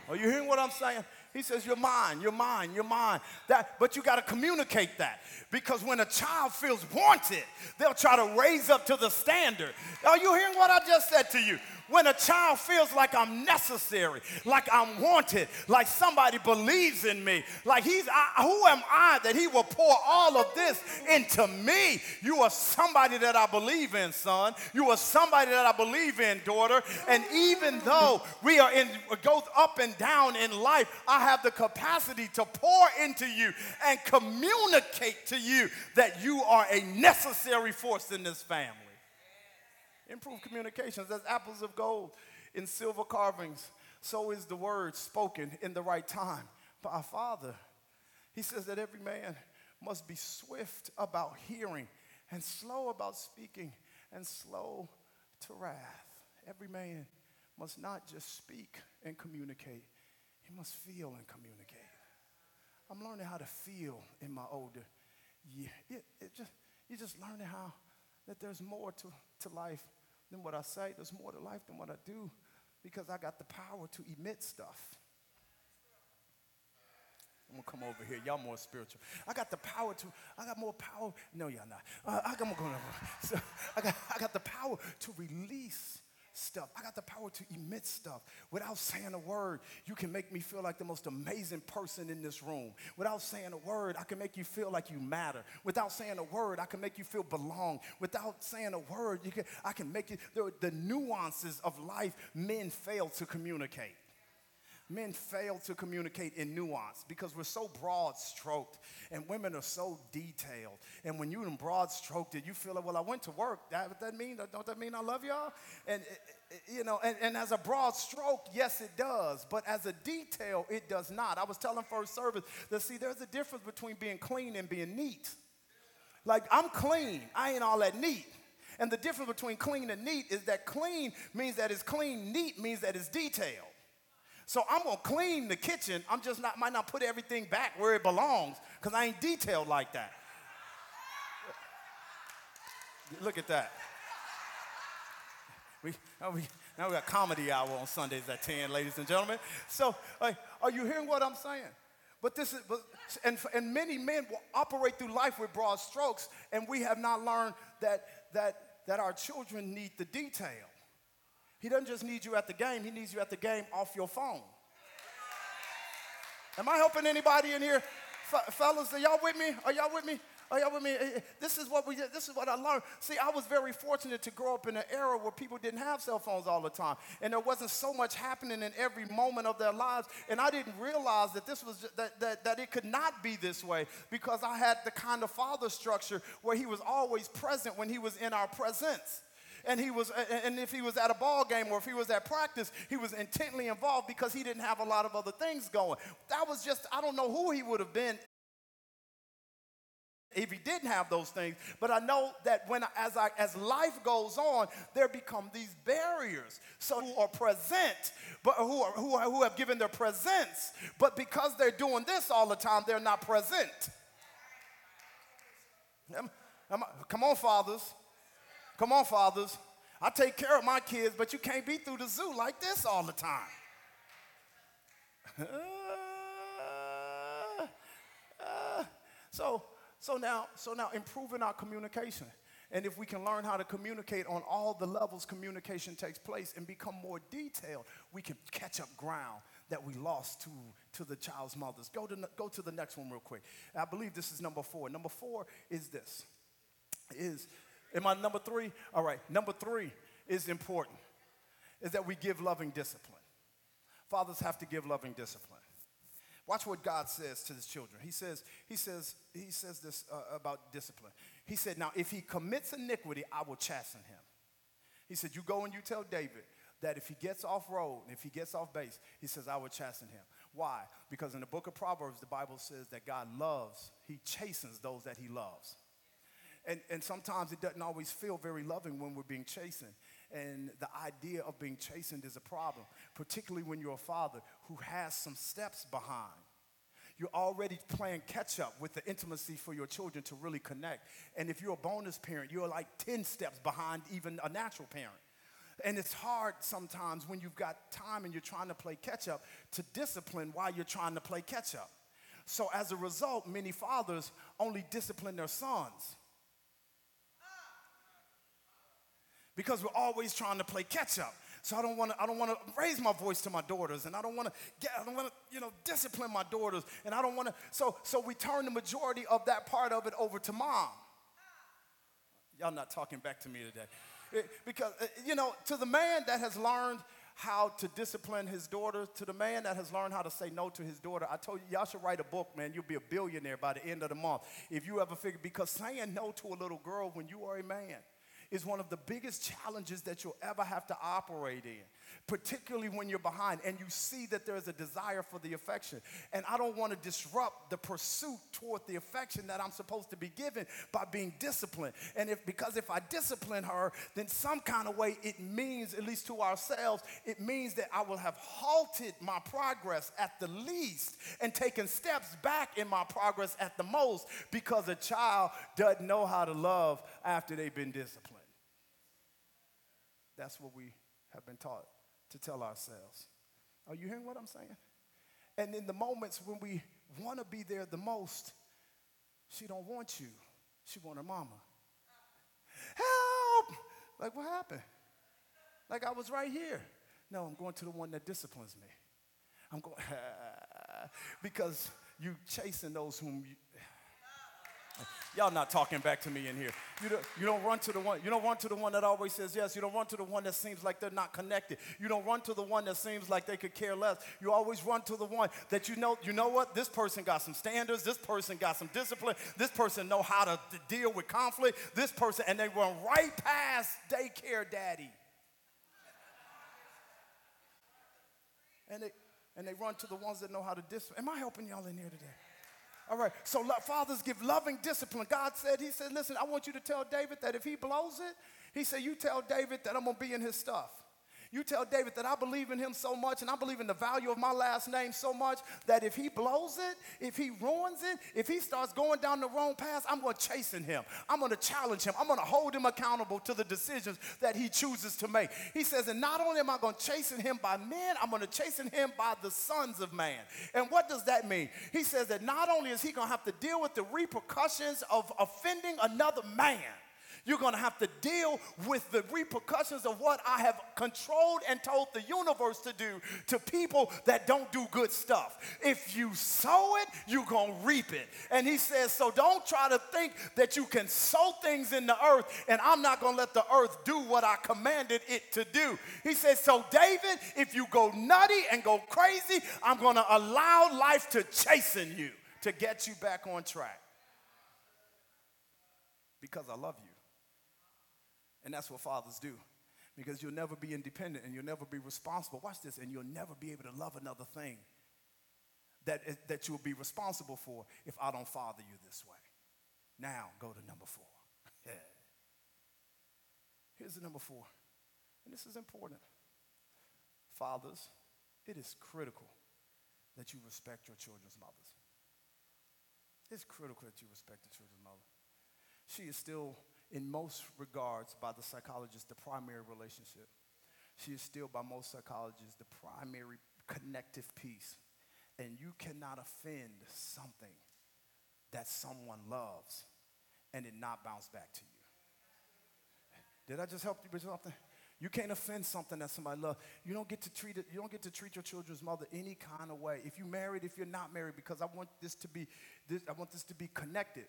Are you hearing what I'm saying? He says, You're mine, you're mine, you're mine. That, but you got to communicate that. Because when a child feels wanted, they'll try to raise up to the standard. Are you hearing what I just said to you? When a child feels like I'm necessary, like I'm wanted, like somebody believes in me, like he's, I, who am I that he will pour all of this into me? You are somebody that I believe in, son. You are somebody that I believe in, daughter. And even though we are in, goes up and down in life, I have the capacity to pour into you and communicate to you that you are a necessary force in this family. Improve communications. As apples of gold in silver carvings, so is the word spoken in the right time by our Father. He says that every man must be swift about hearing and slow about speaking and slow to wrath. every man must not just speak and communicate, he must feel and communicate. I'm learning how to feel in my older year. It, it just, you're just learning how that there's more to, to life than what I say. There's more to life than what I do because I got the power to emit stuff. I'm gonna come over here. Y'all more spiritual. I got the power to. I got more power. No, y'all not. Uh, I got more. <laughs> So I got. I got the power to release stuff. I got the power to emit stuff. Without saying a word, you can make me feel like the most amazing person in this room. Without saying a word, I can make you feel like you matter. Without saying a word, I can make you feel belong. Without saying a word, you can, I can make you, the, the nuances of life men fail to communicate men fail to communicate in nuance because we're so broad stroked and women are so detailed. And when you're broad stroked, it, you feel like, well, I went to work. That, that mean, don't that mean I love y'all? And, eh, eh, you know, and, and as a broad stroke, yes, it does. But as a detail, it does not. I was telling first service that, see, there's a difference between being clean and being neat. Like, I'm clean, I ain't all that neat. And the difference between clean and neat is that clean means that it's clean, neat means that it's detailed. So I'm gonna clean the kitchen. I'm just not might not put everything back where it belongs because I ain't detailed like that. Look at that. We, now, we, now we got comedy hour on Sundays at 10, ladies and gentlemen. So, are you hearing what I'm saying? But this is, but, and, and many men will operate through life with broad strokes, and we have not learned that, that, that our children need the detail. He doesn't just need you at the game, he needs you at the game off your phone. Am I helping anybody in here? F- fellas, are y'all with me? Are y'all with me? Are y'all with me? Eh, eh, this is what we. This is what I learned. See, I was very fortunate to grow up in an era where people didn't have cell phones all the time, and there wasn't so much happening in every moment of their lives. And I didn't realize that this was that that, that it could not be this way because I had the kind of father structure where he was always present when he was in our presence and he was and if he was at a ball game or if he was at practice he was intently involved because he didn't have a lot of other things going. That was just i don't know who he would have been if he didn't have those things but i know that when as I, as life goes on there become these barriers. So who are present but who are, who, are, who have given their presence but because they're doing this all the time they're not present. Come on fathers Come on, fathers. I take care of my kids, but you can't be through the zoo like this all the time. <laughs> Uh, uh, so, so now, so now improving our communication. And if we can learn how to communicate on all the levels communication takes place and become more detailed, we can catch up ground that we lost to, to the child's mothers. Go to, go to the next one real quick. I believe this is number four. Number four is this, is Am I number three? All right, number three is important, is that we give loving discipline. Fathers have to give loving discipline. Watch what God says to his children. He says, he says, he says this uh, about discipline. He said, Now, if he commits iniquity, I will chasten him. He said, You go and you tell David that if he gets off road and if he gets off base, he says, I will chasten him. Why? Because in the book of Proverbs, the Bible says that God loves, he chastens those that he loves. And, and sometimes it doesn't always feel very loving when we're being chastened. And the idea of being chastened is a problem, particularly when you're a father who has some steps behind. You're already playing catch up with the intimacy for your children to really connect. And if you're a bonus parent, you're like 10 steps behind even a natural parent. And it's hard sometimes when you've got time and you're trying to play catch up to discipline while you're trying to play catch up. So as a result, many fathers only discipline their sons because we're always trying to play catch up. So I don't want to I don't want to raise my voice to my daughters and I don't want to I don't want to you know discipline my daughters and I don't want to so so we turn the majority of that part of it over to mom. Y'all not talking back to me today. It, because uh, you know to the man that has learned how to discipline his daughter, to the man that has learned how to say no to his daughter. I told you, y'all should write a book, man. You'll be a billionaire by the end of the month. If you ever figure, because saying no to a little girl when you are a man is one of the biggest challenges that you'll ever have to operate in, particularly when you're behind and you see that there's a desire for the affection. And I don't want to disrupt the pursuit toward the affection that I'm supposed to be given by being disciplined. And if because if I discipline her, then some kind of way it means, at least to ourselves, it means that I will have halted my progress at the least and taken steps back in my progress at the most because a child doesn't know how to love after they've been disciplined. That's what we have been taught to tell ourselves. Are you hearing what I'm saying? And in the moments when we want to be there the most, she don't want you. She want her mama. Help! Like what happened? Like I was right here. No, I'm going to the one that disciplines me. I'm going <laughs> because you chasing those whom you, Y'all not talking back to me in here. You don't, you don't run to the one, you don't run to the one that always says yes. You don't run to the one that seems like they're not connected. You don't run to the one that seems like they could care less. You always run to the one that you know, you know what? This person got some standards. This person got some discipline. This person know how to, to deal with conflict. This person, and they run right past daycare daddy. And they, and they run to the ones that know how to discipline. Am I helping y'all in here today? All right, so fathers give loving discipline. God said, He said, listen, I want you to tell David that if he blows it, He said, you tell David that I'm gonna be in his stuff. You tell David that I believe in him so much and I believe in the value of my last name so much that if he blows it, if he ruins it, if he starts going down the wrong path, I'm going to chasten him. I'm going to challenge him. I'm going to hold him accountable to the decisions that he chooses to make. He says, and not only am I going to chasten him by men, I'm going to chasten him by the sons of man. And what does that mean? He says that not only is he going to have to deal with the repercussions of offending another man, you're going to have to deal with the repercussions of what I have controlled and told the universe to do to people that don't do good stuff. If you sow it, you're going to reap it. And he says, so don't try to think that you can sow things in the earth and I'm not going to let the earth do what I commanded it to do. He says, so David, if you go nutty and go crazy, I'm going to allow life to chasten you to get you back on track because I love you. And that's what fathers do. Because you'll never be independent and you'll never be responsible. Watch this, and you'll never be able to love another thing that, that you'll be responsible for if I don't father you this way. Now, go to number four. <laughs> Here's the number four, and this is important. Fathers, it is critical that you respect your children's mothers. It's critical that you respect the children's mother. She is still in most regards, by the psychologist, the primary relationship. She is still, by most psychologists, the primary connective piece. And you cannot offend something that someone loves and it not bounce back to you. Did I just help you with something? You can't offend something that somebody loves. You don't get to treat it, you don't get to treat your children's mother any kind of way. If you're married, if you're not married, because I want this to be this, I want this to be connected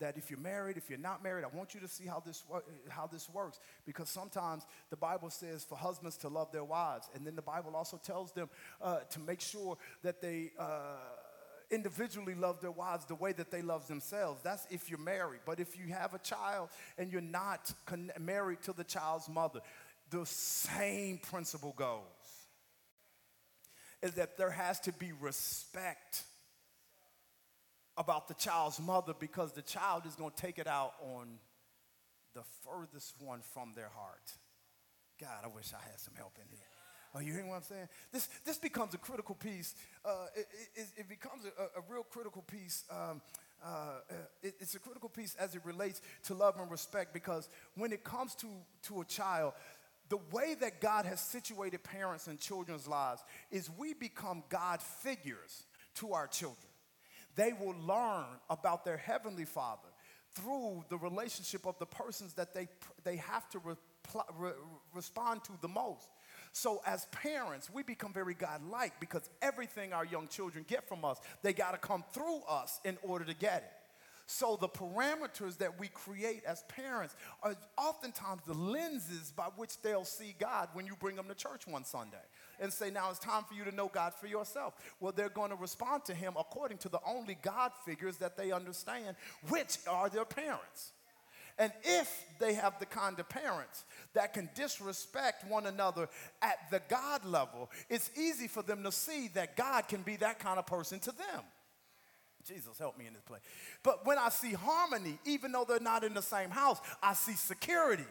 that if you're married, if you're not married, I want you to see how this, how this works. Because sometimes the Bible says for husbands to love their wives. And then the Bible also tells them uh, to make sure that they uh, individually love their wives the way that they love themselves. That's if you're married. But if you have a child and you're not con- married to the child's mother, the same principle goes is that there has to be respect about the child's mother because the child is going to take it out on the furthest one from their heart. God, I wish I had some help in here. Are you hearing what I'm saying? This, this becomes a critical piece. Uh, it, it, it, becomes a, a, real critical piece. Um, uh, uh, it, it's a critical piece as it relates to love and respect because when it comes to, to a child, the way that God has situated parents and children's lives is we become God figures to our children they will learn about their heavenly Father through the relationship of the persons that they, they have to re, re, respond to the most. So, as parents, we become very God-like because everything our young children get from us, they got to come through us in order to get it. So, the parameters that we create as parents are oftentimes the lenses by which they'll see God when you bring them to church one Sunday and say, Now it's time for you to know God for yourself. Well, they're going to respond to Him according to the only God figures that they understand, which are their parents. And if they have the kind of parents that can disrespect one another at the God level, it's easy for them to see that God can be that kind of person to them. Jesus, help me in this place. But when I see harmony, even though they're not in the same house, I see security.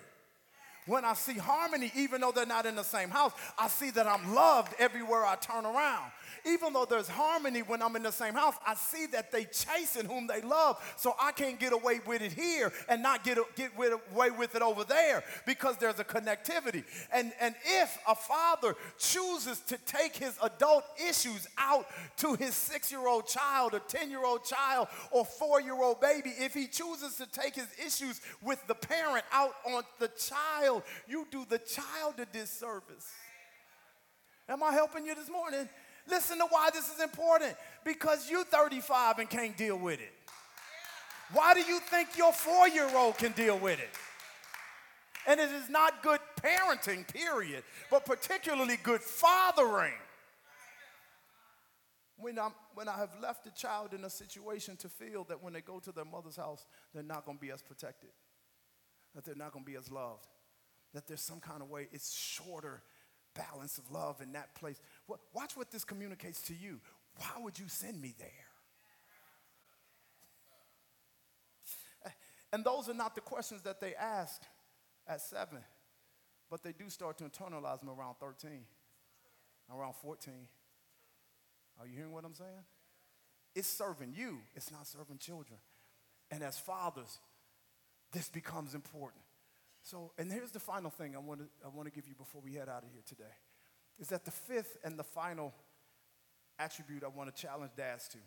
When I see harmony, even though they're not in the same house, I see that I'm loved everywhere I turn around even though there's harmony when I'm in the same house, I see that they chasing whom they love. So I can't get away with it here and not get, get away with it over there because there's a connectivity. And, and if a father chooses to take his adult issues out to his six year old child, or 10 year old child, or four year old baby, if he chooses to take his issues with the parent out on the child, you do the child a disservice. Am I helping you this morning? Listen to why this is important. Because you 35 and can't deal with it. Why do you think your four-year-old can deal with it? And it is not good parenting, period, but particularly good fathering. When, I'm, when I have left a child in a situation to feel that when they go to their mother's house, they're not going to be as protected, that they're not going to be as loved, that there's some kind of way it's shorter balance of love in that place. Watch what this communicates to you. Why would you send me there? And those are not the questions that they ask at seven, but they do start to internalize them around 13, around 14. Are you hearing what I'm saying? It's serving you, it's not serving children. And as fathers, this becomes important. So, and here's the final thing I want to I want to give you before we head out of here today, is that the fifth and the final attribute I want to challenge dads to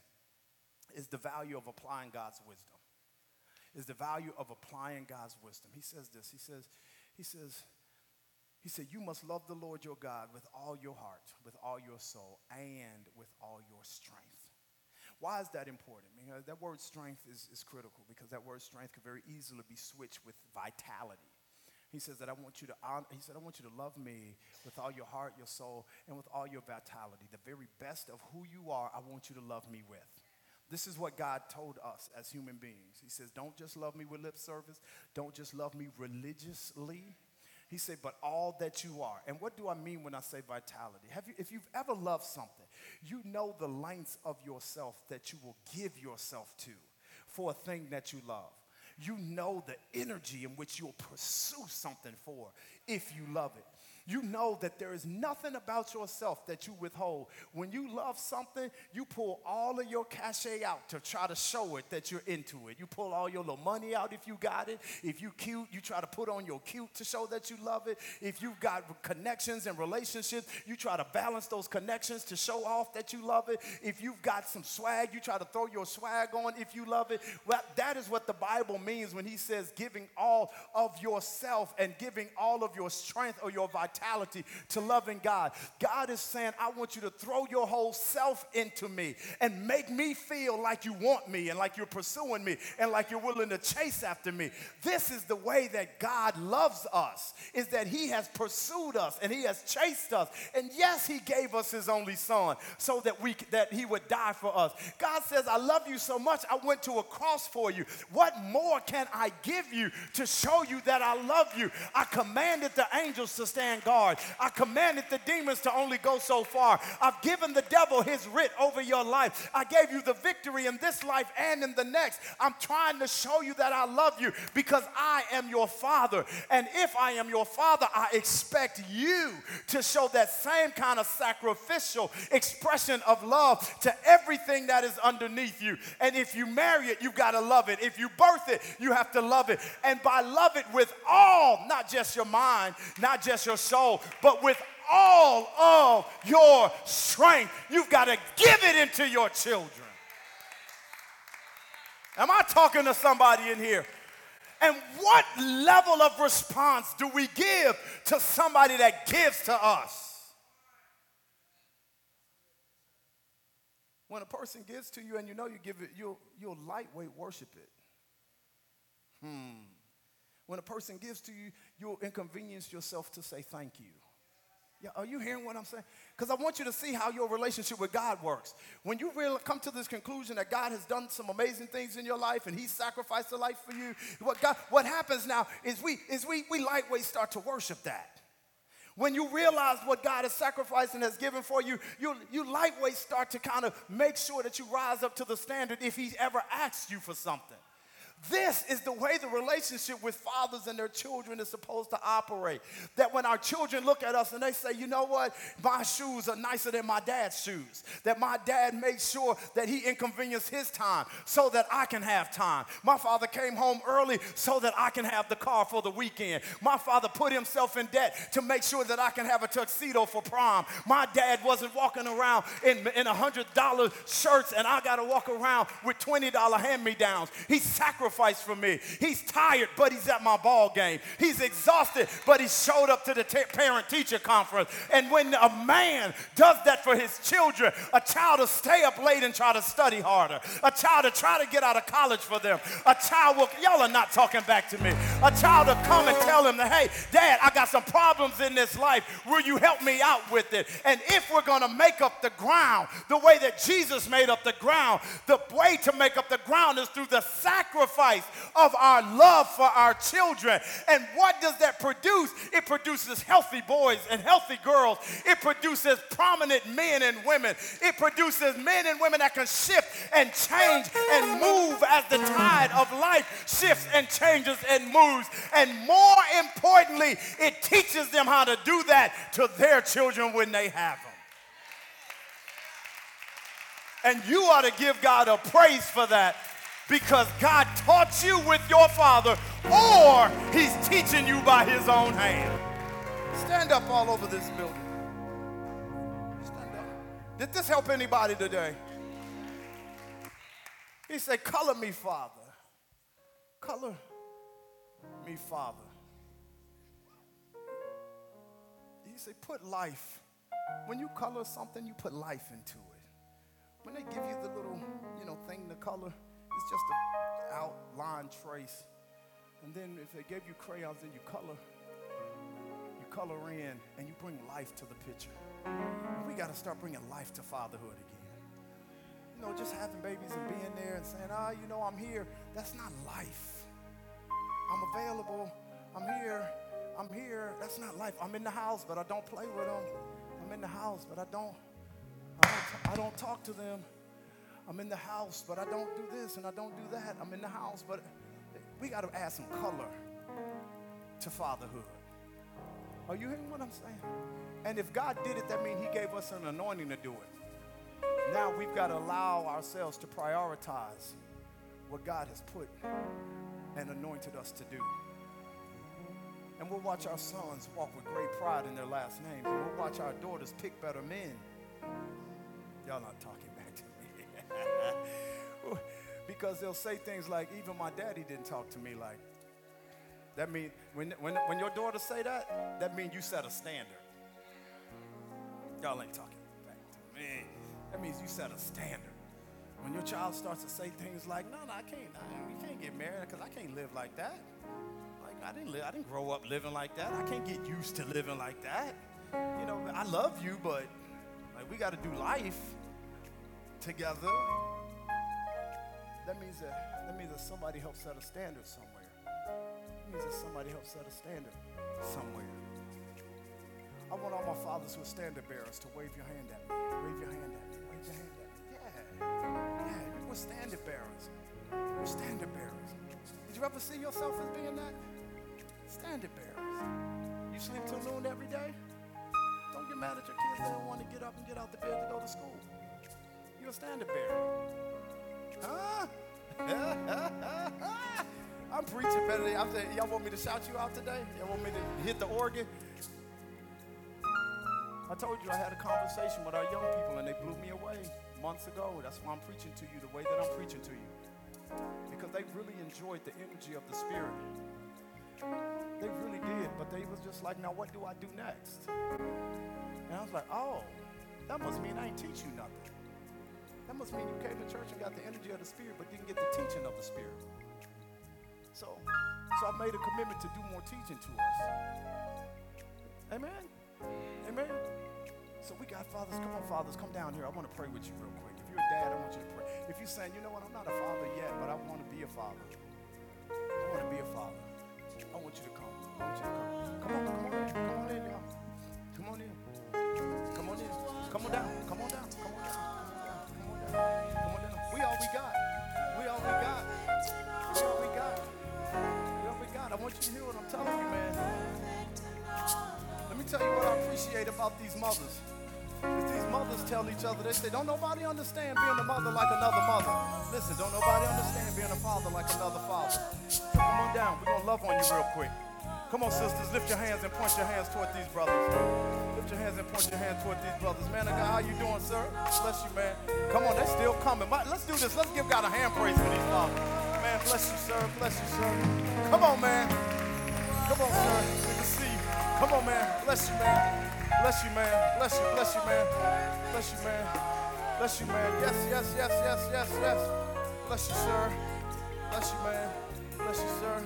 is the value of applying God's wisdom. Is the value of applying God's wisdom. He says this. He says, he says, he said, You must love the Lord your God with all your heart, with all your soul, and with all your strength. Why is that important? Because that word strength is, is critical because that word strength could very easily be switched with vitality. He says that I want you to honor, he said, I want you to love me with all your heart, your soul, and with all your vitality. The very best of who you are, I want you to love me with. This is what God told us as human beings. He says, Don't just love me with lip service, don't just love me religiously. He said, but all that you are. And what do I mean when I say vitality? Have you, if you've ever loved something, you know the lengths of yourself that you will give yourself to for a thing that you love you know the energy in which you'll pursue something for if you love it. You know that there is nothing about yourself that you withhold. When you love something, you pull all of your cachet out to try to show it that you're into it. You pull all your little money out if you got it. If you cute, you try to put on your cute to show that you love it. If you've got connections and relationships, you try to balance those connections to show off that you love it. If you've got some swag, you try to throw your swag on if you love it. Well, that is what the Bible means when he says giving all of yourself and giving all of your strength or your vitality vitality to loving God. God is saying, I want you to throw your whole self into me and make me feel like you want me and like you're pursuing me and like you're willing to chase after me. This is the way that God loves us, is that he has pursued us and he has chased us. And yes, he gave us his only son so that we that he would die for us. God says, I love you so much, I went to a cross for you. What more can I give you to show you that I love you? I commanded the angels to stand guard. I commanded the demons to only go so far. I've given the devil his writ over your life. I gave you the victory in this life and in the next. I'm trying to show you that I love you because I am your father. And if I am your father, I expect you to show that same kind of sacrificial expression of love to everything that is underneath you. And if you marry it, you've got to love it. If you birth it, you have to love it. And by love it with all, not just your mind, not just your soul, but with all of your strength. You've got to give it into your children. Am I talking to somebody in here? And what level of response do we give to somebody that gives to us? When a person gives to you and you know you give it, you'll, you'll lightweight worship it. Hmm. When a person gives to you, you'll inconvenience yourself to say thank you. Yeah, are you hearing what I'm saying? Because I want you to see how your relationship with God works. When you really come to this conclusion that God has done some amazing things in your life and He sacrificed a life for you, what, God, what happens now is we is we we lightweight start to worship that. When you realize what God has sacrificed and has given for you, you, you lightweight start to kind of make sure that you rise up to the standard if He ever asks you for something. This is the way the relationship with fathers and their children is supposed to operate. That when our children look at us and they say, you know what, my shoes are nicer than my dad's shoes. That my dad made sure that he inconvenienced his time so that I can have time. My father came home early so that I can have the car for the weekend. My father put himself in debt to make sure that I can have a tuxedo for prom. My dad wasn't walking around in, in $100 shirts and I got to walk around with $20 hand me downs. He sacrificed sacrifice for me. He's tired, but he's at my ball game. He's exhausted, but he showed up to the t- parent teacher conference. And when a man does that for his children, a child will stay up late and try to study harder. A child will try to get out of college for them. A child will, y'all are not talking back to me. A child will come and tell him that, hey, dad, I got some problems in this life. Will you help me out with it? And if we're going to make up the ground the way that Jesus made up the ground, the way to make up the ground is through the sacrifice sacrifice of our love for our children. And what does that produce? It produces healthy boys and healthy girls. It produces prominent men and women. It produces men and women that can shift and change and move as the tide of life shifts and changes and moves. And more importantly, it teaches them how to do that to their children when they have them. And you ought to give God a praise for that because God taught you with your father or he's teaching you by his own hand. Stand up all over this building. Stand up. Did this help anybody today? He said, Color me, Father. Color me, Father. He said, Put life. When you color something, you put life into it. When they give you the little, you know, thing to color, it's just an outline trace. And then if they gave you crayons, then you color. You color in and you bring life to the picture. We got to start bringing life to fatherhood again. You know, just having babies and being there and saying, ah, oh, you know, I'm here. That's not life. I'm available. I'm here. I'm here. That's not life. I'm in the house, but I don't play with them. I'm in the house, but I don't, I don't, I don't talk to them. I'm in the house, but I don't do this and I don't do that. I'm in the house, but we got to add some color to fatherhood. Are you hearing what I'm saying? And if God did it, that means He gave us an anointing to do it. Now we've got to allow ourselves to prioritize what God has put and anointed us to do. And we'll watch our sons walk with great pride in their last names. And we'll watch our daughters pick better men. Y'all not talking. <laughs> because they'll say things like, even my daddy didn't talk to me like. That means when, when, when your daughter say that, that means you set a standard. Y'all ain't talking back to me. That means you set a standard. When your child starts to say things like, no, no, I can't, I, we can't get married because I can't live like that. Like I didn't live, I didn't grow up living like that. I can't get used to living like that. You know, I love you, but like we got to do life together that means that, that means that somebody helped set a standard somewhere. That means that somebody helped set a standard somewhere. I want all my fathers who are standard bearers to wave your hand at me. Wave your hand at me. Wave your hand at me. Yeah. Yeah, we're standard bearers. We're standard bearers. Did you ever see yourself as being that? Standard bearers. You sleep till noon every day? Don't get mad at your kids. They don't want to get up and get out the bed to go to school. You're a standard bearer. Huh? <laughs> I'm preaching better than I'm saying, y'all want me to shout you out today? Y'all want me to hit the organ? I told you I had a conversation with our young people and they blew me away months ago. That's why I'm preaching to you the way that I'm preaching to you. Because they really enjoyed the energy of the Spirit. They really did, but they was just like, now what do I do next? And I was like, oh, that must mean I ain't teach you nothing. That must mean you came to church and got the energy of the Spirit, but didn't get the teaching of the Spirit. So, so I made a commitment to do more teaching to us. Amen? Amen. So we got fathers. Come on, fathers, come down here. I want to pray with you real quick. If you're a dad, I want you to pray. If you're saying, you know what, I'm not a father yet, but I want to be a father. I want to be a father. I want you to come. I want you to come. Come on, come on in. Come on in, y'all. Come on in. Come on in. Come on down. Come on down. Come on down. We all we got. We all we got. We all we got. We all we got. I want you to hear what I'm telling you, man. Let me tell you what I appreciate about these mothers. Is these mothers tell each other, they say, don't nobody understand being a mother like another mother. Listen, don't nobody understand being a father like another father. Come on down. We're going to love on you real quick. Come on, sisters, lift your hands and point your hands toward these brothers. Lift your hands and point your hands toward these brothers. Man of God, how you doing, sir? Bless you, man. Come on, they're still coming. Let's do this. Let's give God a hand praise for these fathers. Man, bless you, sir. Bless you, sir. Come on, man. Come on, sir. Good to see you. Come on, man. Bless you, man. Bless you, man. Bless you, bless you, man. Bless you, man. Bless you, man. Yes, yes, yes, yes, yes, yes. Bless you, sir. Bless you, man. Bless you, sir.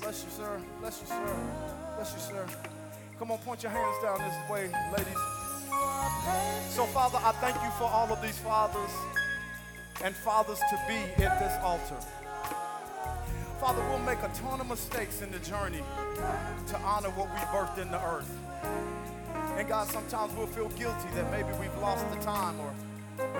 Bless you, sir. Bless you, sir. Bless you, sir. Come on, point your hands down this way, ladies. So, Father, I thank you for all of these fathers and fathers to be at this altar. Father, we'll make a ton of mistakes in the journey to honor what we birthed in the earth. And God, sometimes we'll feel guilty that maybe we've lost the time or maybe